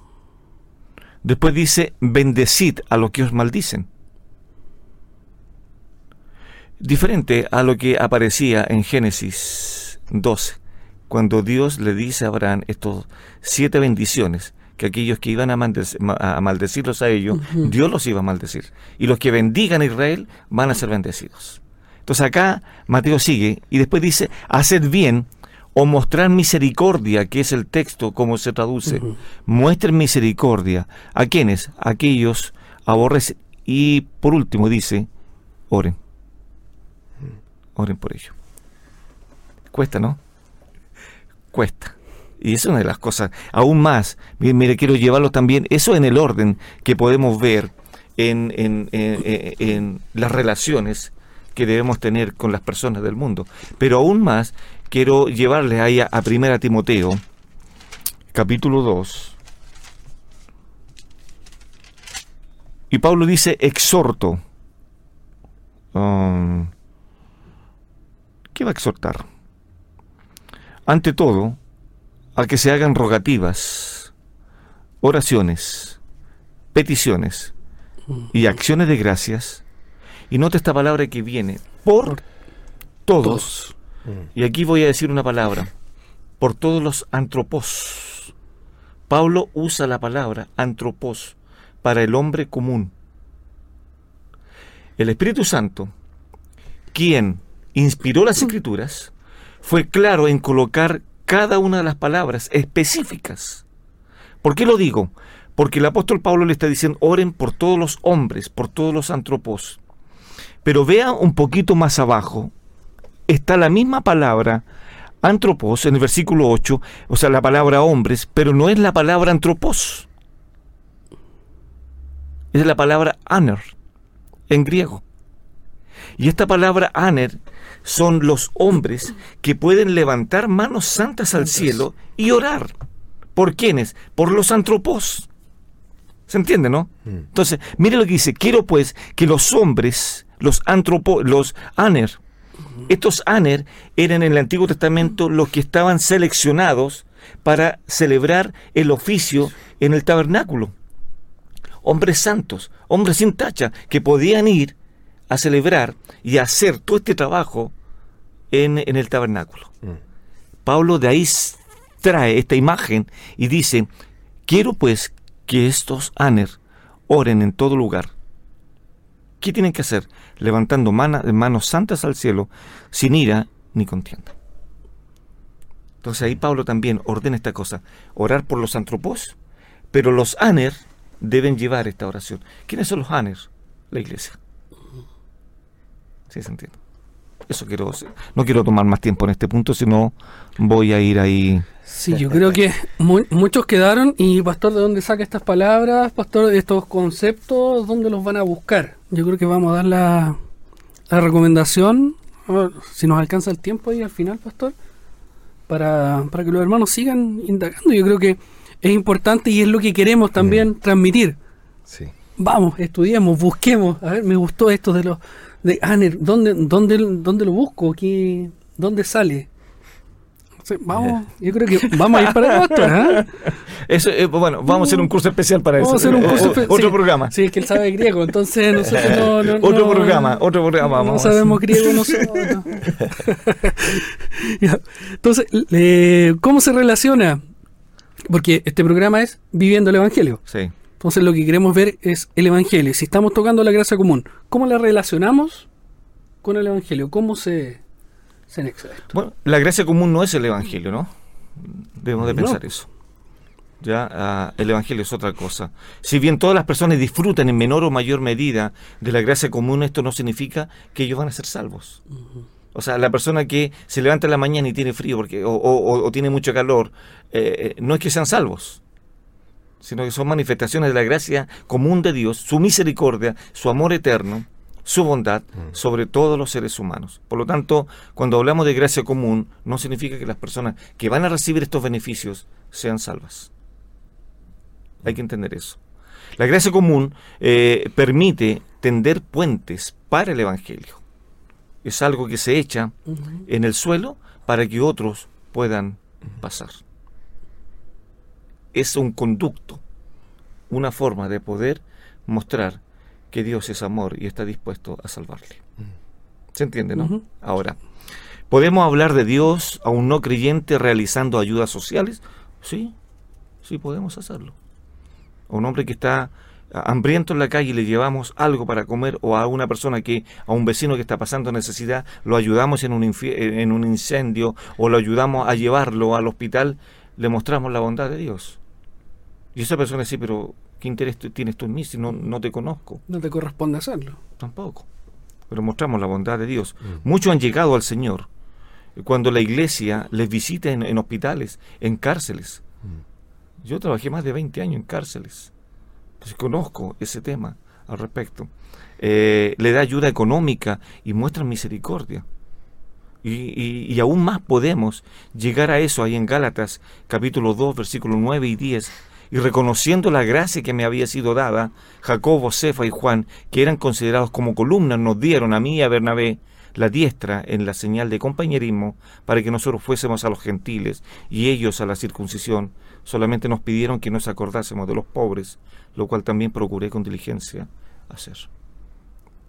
Después dice, bendecid a los que os maldicen. Diferente a lo que aparecía en Génesis 12, cuando Dios le dice a Abraham estos siete bendiciones, que aquellos que iban a, maldecirlos a ellos, Dios los iba a maldecir. Y los que bendigan a Israel van a ser bendecidos. Entonces acá Mateo sigue y después dice, haced bien o mostrar misericordia, que es el texto como se traduce. Muestren misericordia. ¿A quiénes? A aquellos aborrecen. Y por último dice, oren. Oren por ello. Cuesta, ¿no? Cuesta. Y es una de las cosas, aún más, mire, quiero llevarlo también, eso en el orden que podemos ver en, en, en las relaciones que debemos tener con las personas del mundo. Pero aún más quiero llevarles ahí a, Primera Timoteo, capítulo 2. Y Pablo dice, exhorto. Um, ¿Qué va a exhortar? Ante todo, a que se hagan rogativas, oraciones, peticiones y acciones de gracias. Y nota esta palabra que viene, por todos y aquí voy a decir una palabra. Por todos los antropos. Pablo usa la palabra antropos para el hombre común. El Espíritu Santo, quien inspiró las escrituras, fue claro en colocar cada una de las palabras específicas. ¿Por qué lo digo? Porque el apóstol Pablo le está diciendo, oren por todos los hombres, por todos los antropos. Pero vea un poquito más abajo, está la misma palabra antropos en el versículo 8, o sea, la palabra hombres, pero no es la palabra antropos. Es la palabra aner en griego. Y esta palabra aner son los hombres que pueden levantar manos santas al cielo y orar. ¿Por quiénes? Por los antropos. ¿Se entiende, no? Mm. Entonces, mire lo que dice, quiero pues que los hombres, los antropos, los aner, estos Aner eran en el Antiguo Testamento los que estaban seleccionados para celebrar el oficio en el tabernáculo. Hombres santos, hombres sin tacha, que podían ir a celebrar y hacer todo este trabajo en, en el tabernáculo. Pablo de ahí trae esta imagen y dice, quiero pues que estos aner oren en todo lugar. ¿Qué tienen que hacer? Levantando mana- manos santas al cielo, sin ira ni contienda. Entonces ahí Pablo también ordena esta cosa, orar por los antropos, pero los aner deben llevar esta oración. ¿Quiénes son los aner? La iglesia. ¿Sí se entiende? Eso quiero decir. No quiero tomar más tiempo en este punto, sino voy a ir ahí. Sí, yo creo que mu- muchos quedaron y Pastor, ¿de dónde saca estas palabras? Pastor, de estos conceptos, ¿dónde los van a buscar? Yo creo que vamos a dar la, la recomendación, ver, si nos alcanza el tiempo ahí al final, Pastor, para, para que los hermanos sigan indagando. Yo creo que es importante y es lo que queremos también transmitir. Sí. Vamos, estudiemos, busquemos. A ver, me gustó esto de los de Aner. ¿Dónde, dónde, dónde lo busco? ¿Qué, ¿Dónde sale? Vamos, yo creo que vamos a ir para Pastor, ¿ah? Eso, eh, bueno, vamos a hacer un curso especial para Vamos a eso. hacer un Eh, curso o- Otro sí. programa. Sí, es que él sabe griego, entonces nosotros no. no- Otro no- programa, otro programa, No vamos. sabemos griego nosotros. Entonces, ¿cómo se relaciona? Porque este programa es Viviendo el Evangelio. Sí. Entonces, lo que queremos ver es el Evangelio. Si estamos tocando la gracia común, ¿cómo la relacionamos con el Evangelio? ¿Cómo se, se anexa esto? Bueno, la gracia común no es el Evangelio, ¿no? Debemos de No. pensar eso. Ya, ah, el Evangelio es otra cosa. Si bien todas las personas disfrutan en menor o mayor medida de la gracia común, esto no significa que ellos van a ser salvos. O sea, la persona que se levanta en la mañana y tiene frío porque, o, o- o tiene mucho calor, eh, eh, no es que sean salvos, sino que son manifestaciones de la gracia común de Dios, su misericordia, su amor eterno, su bondad sobre todos los seres humanos. Por lo tanto, cuando hablamos de gracia común, no significa que las personas que van a recibir estos beneficios sean salvas. Hay que entender eso. La gracia común eh, permite tender puentes para el Evangelio. Es algo que se echa en el suelo para que otros puedan pasar. Es un conducto, una forma de poder mostrar que Dios es amor y está dispuesto a salvarle. ¿Se entiende, no? Ahora, ¿podemos hablar de Dios a un no creyente realizando ayudas sociales? Sí, sí podemos hacerlo. A un hombre que está hambriento en la calle y le llevamos algo para comer o a una persona que a un vecino que está pasando necesidad lo ayudamos en un en un incendio o lo ayudamos a llevarlo al hospital le mostramos la bondad de Dios y esa persona dice pero qué interés tienes tú en mí si no no te conozco No te corresponde hacerlo. tampoco pero mostramos la bondad de Dios muchos han llegado al Señor cuando la iglesia les visita en, en hospitales en cárceles yo trabajé más de 20 años en cárceles. Pues conozco ese tema al respecto. Eh, le da ayuda económica y muestra misericordia. Y, y- y aún más podemos llegar a eso ahí en Gálatas capítulo 2 versículos 9 y 10. Y reconociendo la gracia que me había sido dada, Jacobo, Cefa y Juan, que eran considerados como columnas, nos dieron a mí y a Bernabé la diestra en la señal de compañerismo para que nosotros fuésemos a los gentiles y ellos a la circuncisión. Solamente nos pidieron que nos acordásemos de los pobres, lo cual también procuré con diligencia hacer.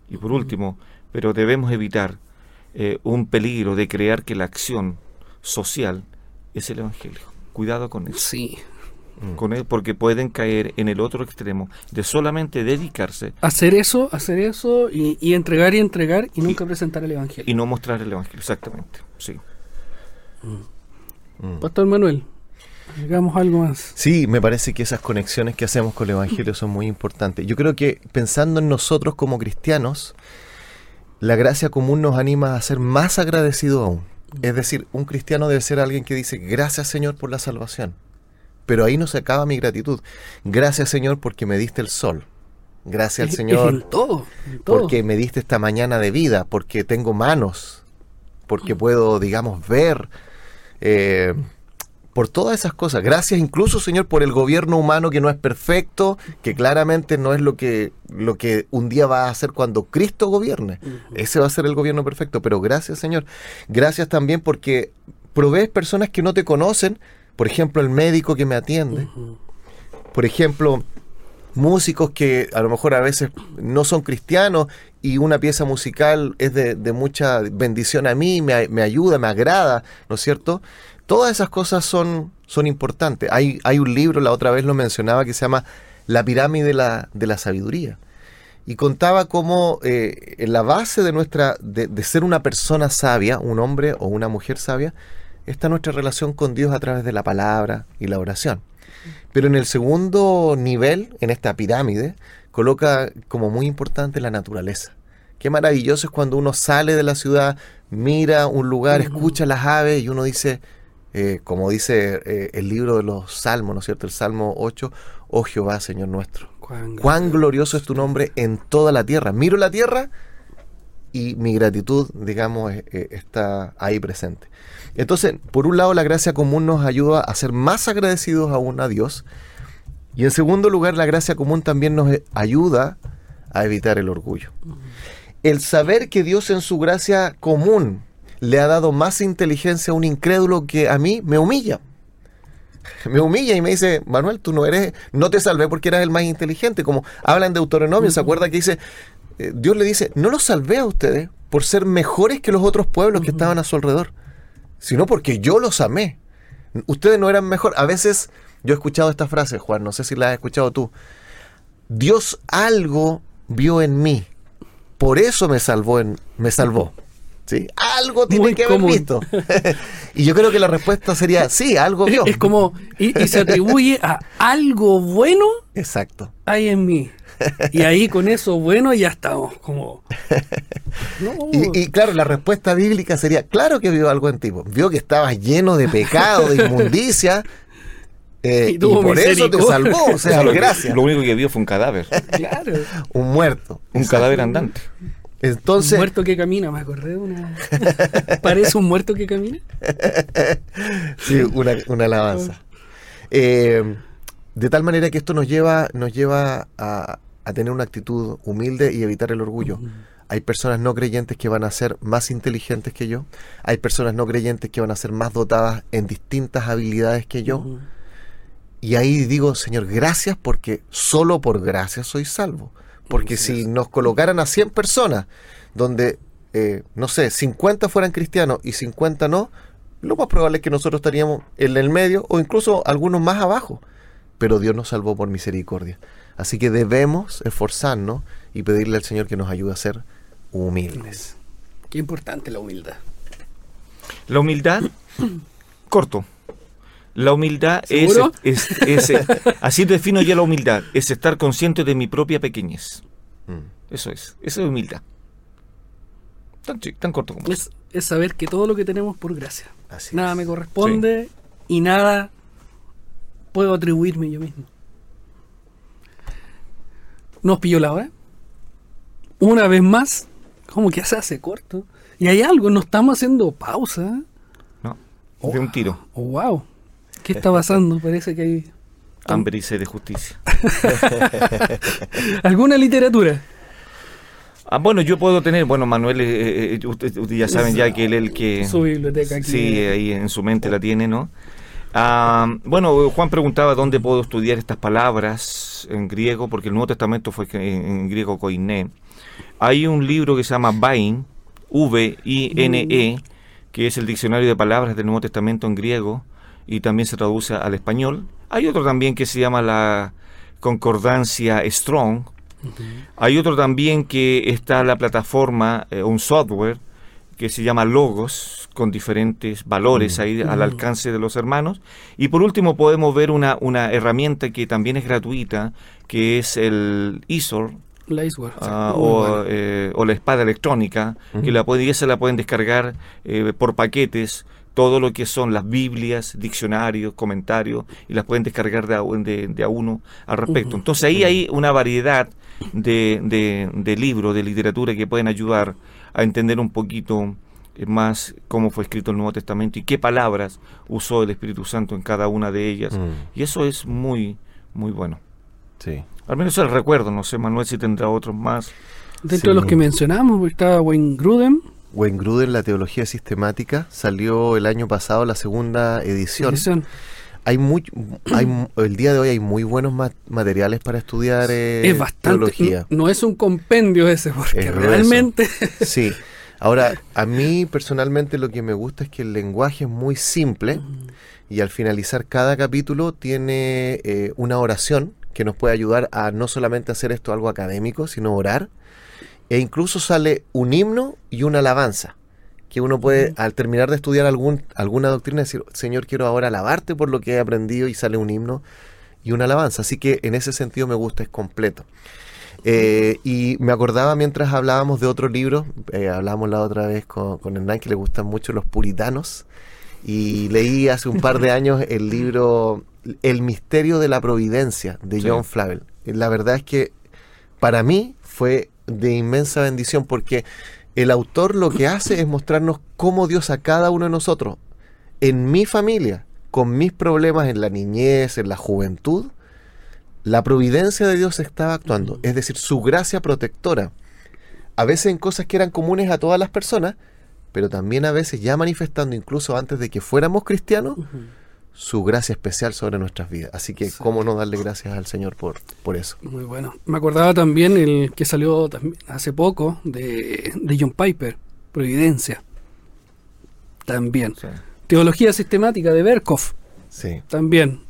Y por último, pero debemos evitar eh, un peligro de crear que la acción social es el Evangelio. Cuidado con eso. Sí. Con él, porque pueden caer en el otro extremo de solamente dedicarse Hacer eso, hacer eso y, y entregar y entregar y nunca presentar el Evangelio. y no mostrar el Evangelio. Exactamente. Sí. Pastor Manuel, hagamos algo más. Sí, me parece que esas conexiones que hacemos con el Evangelio son muy importantes. Yo creo que pensando en nosotros como cristianos, la gracia común nos anima a ser más agradecidos aún. Es decir, un cristiano debe ser alguien que dice, gracias Señor por la salvación. Pero ahí no se acaba mi gratitud. Gracias Señor porque me diste el sol. Gracias al Señor en todo, en todo. porque me diste esta mañana de vida, porque tengo manos, porque puedo, digamos, ver, eh, por todas esas cosas. Gracias incluso, Señor, por el gobierno humano que no es perfecto, que claramente no es lo que, lo que un día va a hacer cuando Cristo gobierne. Ese va a ser el gobierno perfecto, pero gracias, Señor. Gracias también porque provees personas que no te conocen, por ejemplo, el médico que me atiende, por ejemplo, músicos que a lo mejor a veces no son cristianos y una pieza musical es de, mucha bendición a mí, me, me, ayuda, me agrada, ¿no es cierto? Todas esas cosas son, son importantes. Hay, hay un libro, la otra vez lo mencionaba, que se llama La pirámide de la, de la sabiduría. Y contaba cómo eh, en la base de nuestra, de, de ser una persona sabia, un hombre o una mujer sabia, está nuestra relación con Dios a través de la palabra y la oración. Pero en el segundo nivel, en esta pirámide, coloca como muy importante la naturaleza. Qué maravilloso es cuando uno sale de la ciudad, mira un lugar, escucha las aves y uno dice, eh, como dice eh, el libro de los Salmos, ¿no es cierto? El Salmo 8, oh Jehová, Señor nuestro. Cuán, glorioso es tu nombre en toda la tierra. Miro la tierra y mi gratitud, digamos, eh, está ahí presente. Entonces, por un lado, la gracia común nos ayuda a ser más agradecidos aún a Dios. Y en segundo lugar, la gracia común también nos ayuda a evitar el orgullo. El saber que Dios en su gracia común le ha dado más inteligencia a un incrédulo que a mí me humilla. Me humilla y me dice, Manuel, tú no eres, no te salvé porque eras el más inteligente. Como hablan de Deuteronomio, ¿se acuerda que dice, eh, Dios le dice, no los salvé a ustedes por ser mejores que los otros pueblos que estaban a su alrededor sino porque yo los amé. Ustedes no eran mejor. A veces yo he escuchado esta frase, Juan, no sé si la has escuchado tú. Dios algo vio en mí, por eso me salvó, en, me salvó. ¿Sí? Algo tiene que haber visto. y yo creo que la respuesta sería sí, algo vio. Es como, y, y se atribuye a algo bueno. Exacto. Hay en mí. Y ahí con eso, bueno, ya estamos como... Y, claro, la respuesta bíblica sería, claro que vio algo en ti, vio que estabas lleno de pecado, de inmundicia, eh, y, por eso te salvó, o sea, gracias. Lo único que vio fue un cadáver. Claro. un muerto. Un cadáver andante. Entonces, un muerto que camina, me acordé de una. ¿Parece un muerto que camina? sí, una, una alabanza. Eh, de tal manera que esto nos lleva, nos lleva a, tener una actitud humilde y evitar el orgullo. Hay personas no creyentes que van a ser más inteligentes que yo. Hay personas no creyentes que van a ser más dotadas en distintas habilidades que yo. Y ahí digo, Señor, gracias porque solo por gracia soy salvo. Porque si nos colocaran a 100 personas, donde, eh, no sé, 50 fueran cristianos y 50 no, lo más probable es que nosotros estaríamos en el medio o incluso algunos más abajo pero Dios nos salvó por misericordia. Así que debemos esforzarnos y pedirle al Señor que nos ayude a ser humildes. Qué importante la humildad. La humildad, corto. La humildad es, es, así defino yo la humildad, es estar consciente de mi propia pequeñez. Mm. Eso es, eso es humildad. Tan, tan corto como es. Es saber que todo lo que tenemos por gracia. nada me corresponde y nada puedo atribuirme yo mismo. Nos pilló la hora. Una vez más, como que se hace corto. Y hay algo, no estamos haciendo pausa. No, de un tiro. Oh, wow. ¿Qué está pasando? Parece que hay... Hambre y de justicia. ¿Alguna literatura? Ah, bueno, yo puedo tener, bueno, Manuel, eh, eh, eh, ustedes ya saben ya que él es el que... Su biblioteca aquí. Sí, ahí en su mente la tiene, ¿no? Ah, bueno, Juan preguntaba dónde puedo estudiar estas palabras en griego, porque el Nuevo Testamento fue en, griego koiné. Hay un libro que se llama Vain, V-I-N-E, que es el diccionario de palabras del Nuevo Testamento en griego y también se traduce al español. Hay otro también que se llama la Concordancia Strong. Hay otro también que está la plataforma, eh, un software que se llama Logos, con diferentes valores mm. ahí al mm. alcance de los hermanos. Y por último podemos ver una, una herramienta que también es gratuita, que es el ISOR, ah, eh, o, la espada electrónica, que la puede, y se la pueden descargar eh, por paquetes, todo lo que son las Biblias, diccionarios, comentarios, y las pueden descargar de a, de, a uno al respecto. Entonces ahí hay una variedad de, de libros, de literatura que pueden ayudar a entender un poquito eh, más cómo fue escrito el Nuevo Testamento y qué palabras usó el Espíritu Santo en cada una de ellas. Mm. Y eso es muy, muy bueno. Sí. Al menos el recuerdo, no sé, Manuel, si tendrá otros más. Dentro de los que mencionamos, está Wayne Gruden. Wayne Gruden, la teología sistemática, salió el año pasado la segunda edición. Hay muy, hay, el día de hoy hay muy buenos materiales para estudiar eh, es bastante, teología. No, es un compendio ese, porque realmente... Sí. Ahora, a mí personalmente lo que me gusta es que el lenguaje es muy simple y al finalizar cada capítulo tiene eh, una oración que nos puede ayudar a no solamente hacer esto algo académico, sino orar. E incluso sale un himno y una alabanza que uno puede, al terminar de estudiar algún, alguna doctrina, decir, Señor, quiero ahora alabarte por lo que he aprendido y sale un himno y una alabanza. Así que en ese sentido me gusta, es completo. Eh, y me acordaba mientras hablábamos de otro libro, eh, hablábamos la otra vez con, con Hernán, que le gustan mucho los puritanos, y leí hace un par de años el libro El misterio de la providencia de John Flavel. La verdad es que para mí fue de inmensa bendición porque el autor lo que hace es mostrarnos cómo Dios a cada uno de nosotros, en mi familia, con mis problemas en la niñez, en la juventud, la providencia de Dios estaba actuando, es decir, su gracia protectora. A veces en cosas que eran comunes a todas las personas, pero también a veces ya manifestando incluso antes de que fuéramos cristianos, su gracia especial sobre nuestras vidas. Así que, ¿cómo no darle gracias al Señor por, por eso? Muy bueno. Me acordaba también el que salió hace poco de, John Piper, Providencia. También. Teología sistemática de Berkov. Sí. También.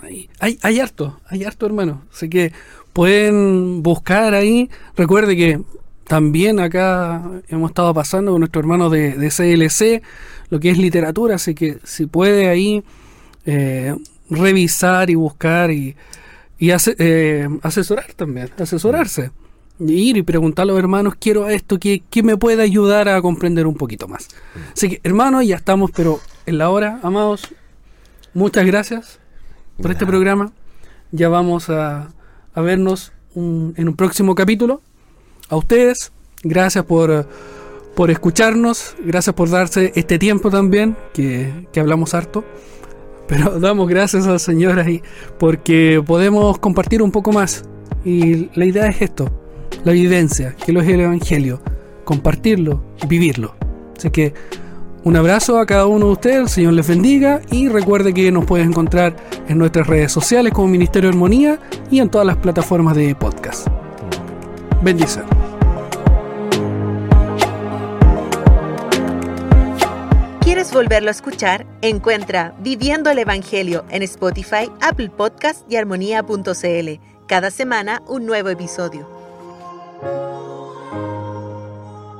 Hay, hay, hay harto, hay harto, hermano. Así que pueden buscar ahí. Recuerde que también acá hemos estado pasando con nuestro hermano de, de CLC lo que es literatura, así que si puede ahí eh, revisar y buscar y, y eh, asesorar también, asesorarse. ir y preguntar a los hermanos, quiero esto, ¿qué, me puede ayudar a comprender un poquito más? Así que, hermanos, ya estamos, pero en la hora, amados, muchas gracias por este programa. Ya vamos a, a vernos en un próximo capítulo. A ustedes, gracias por, por escucharnos, gracias por darse este tiempo también, que, que hablamos harto. Pero damos gracias al Señor ahí porque podemos compartir un poco más. Y la idea es esto, la evidencia, que lo es el Evangelio, compartirlo, vivirlo. Así que un abrazo a cada uno de ustedes, el Señor les bendiga y recuerde que nos puedes encontrar en nuestras redes sociales como Ministerio de Armonía y en todas las plataformas de podcast. Bendición. volverlo a escuchar, encuentra Viviendo el Evangelio en Spotify, Apple Podcast y armonía.cl. Cada semana un nuevo episodio.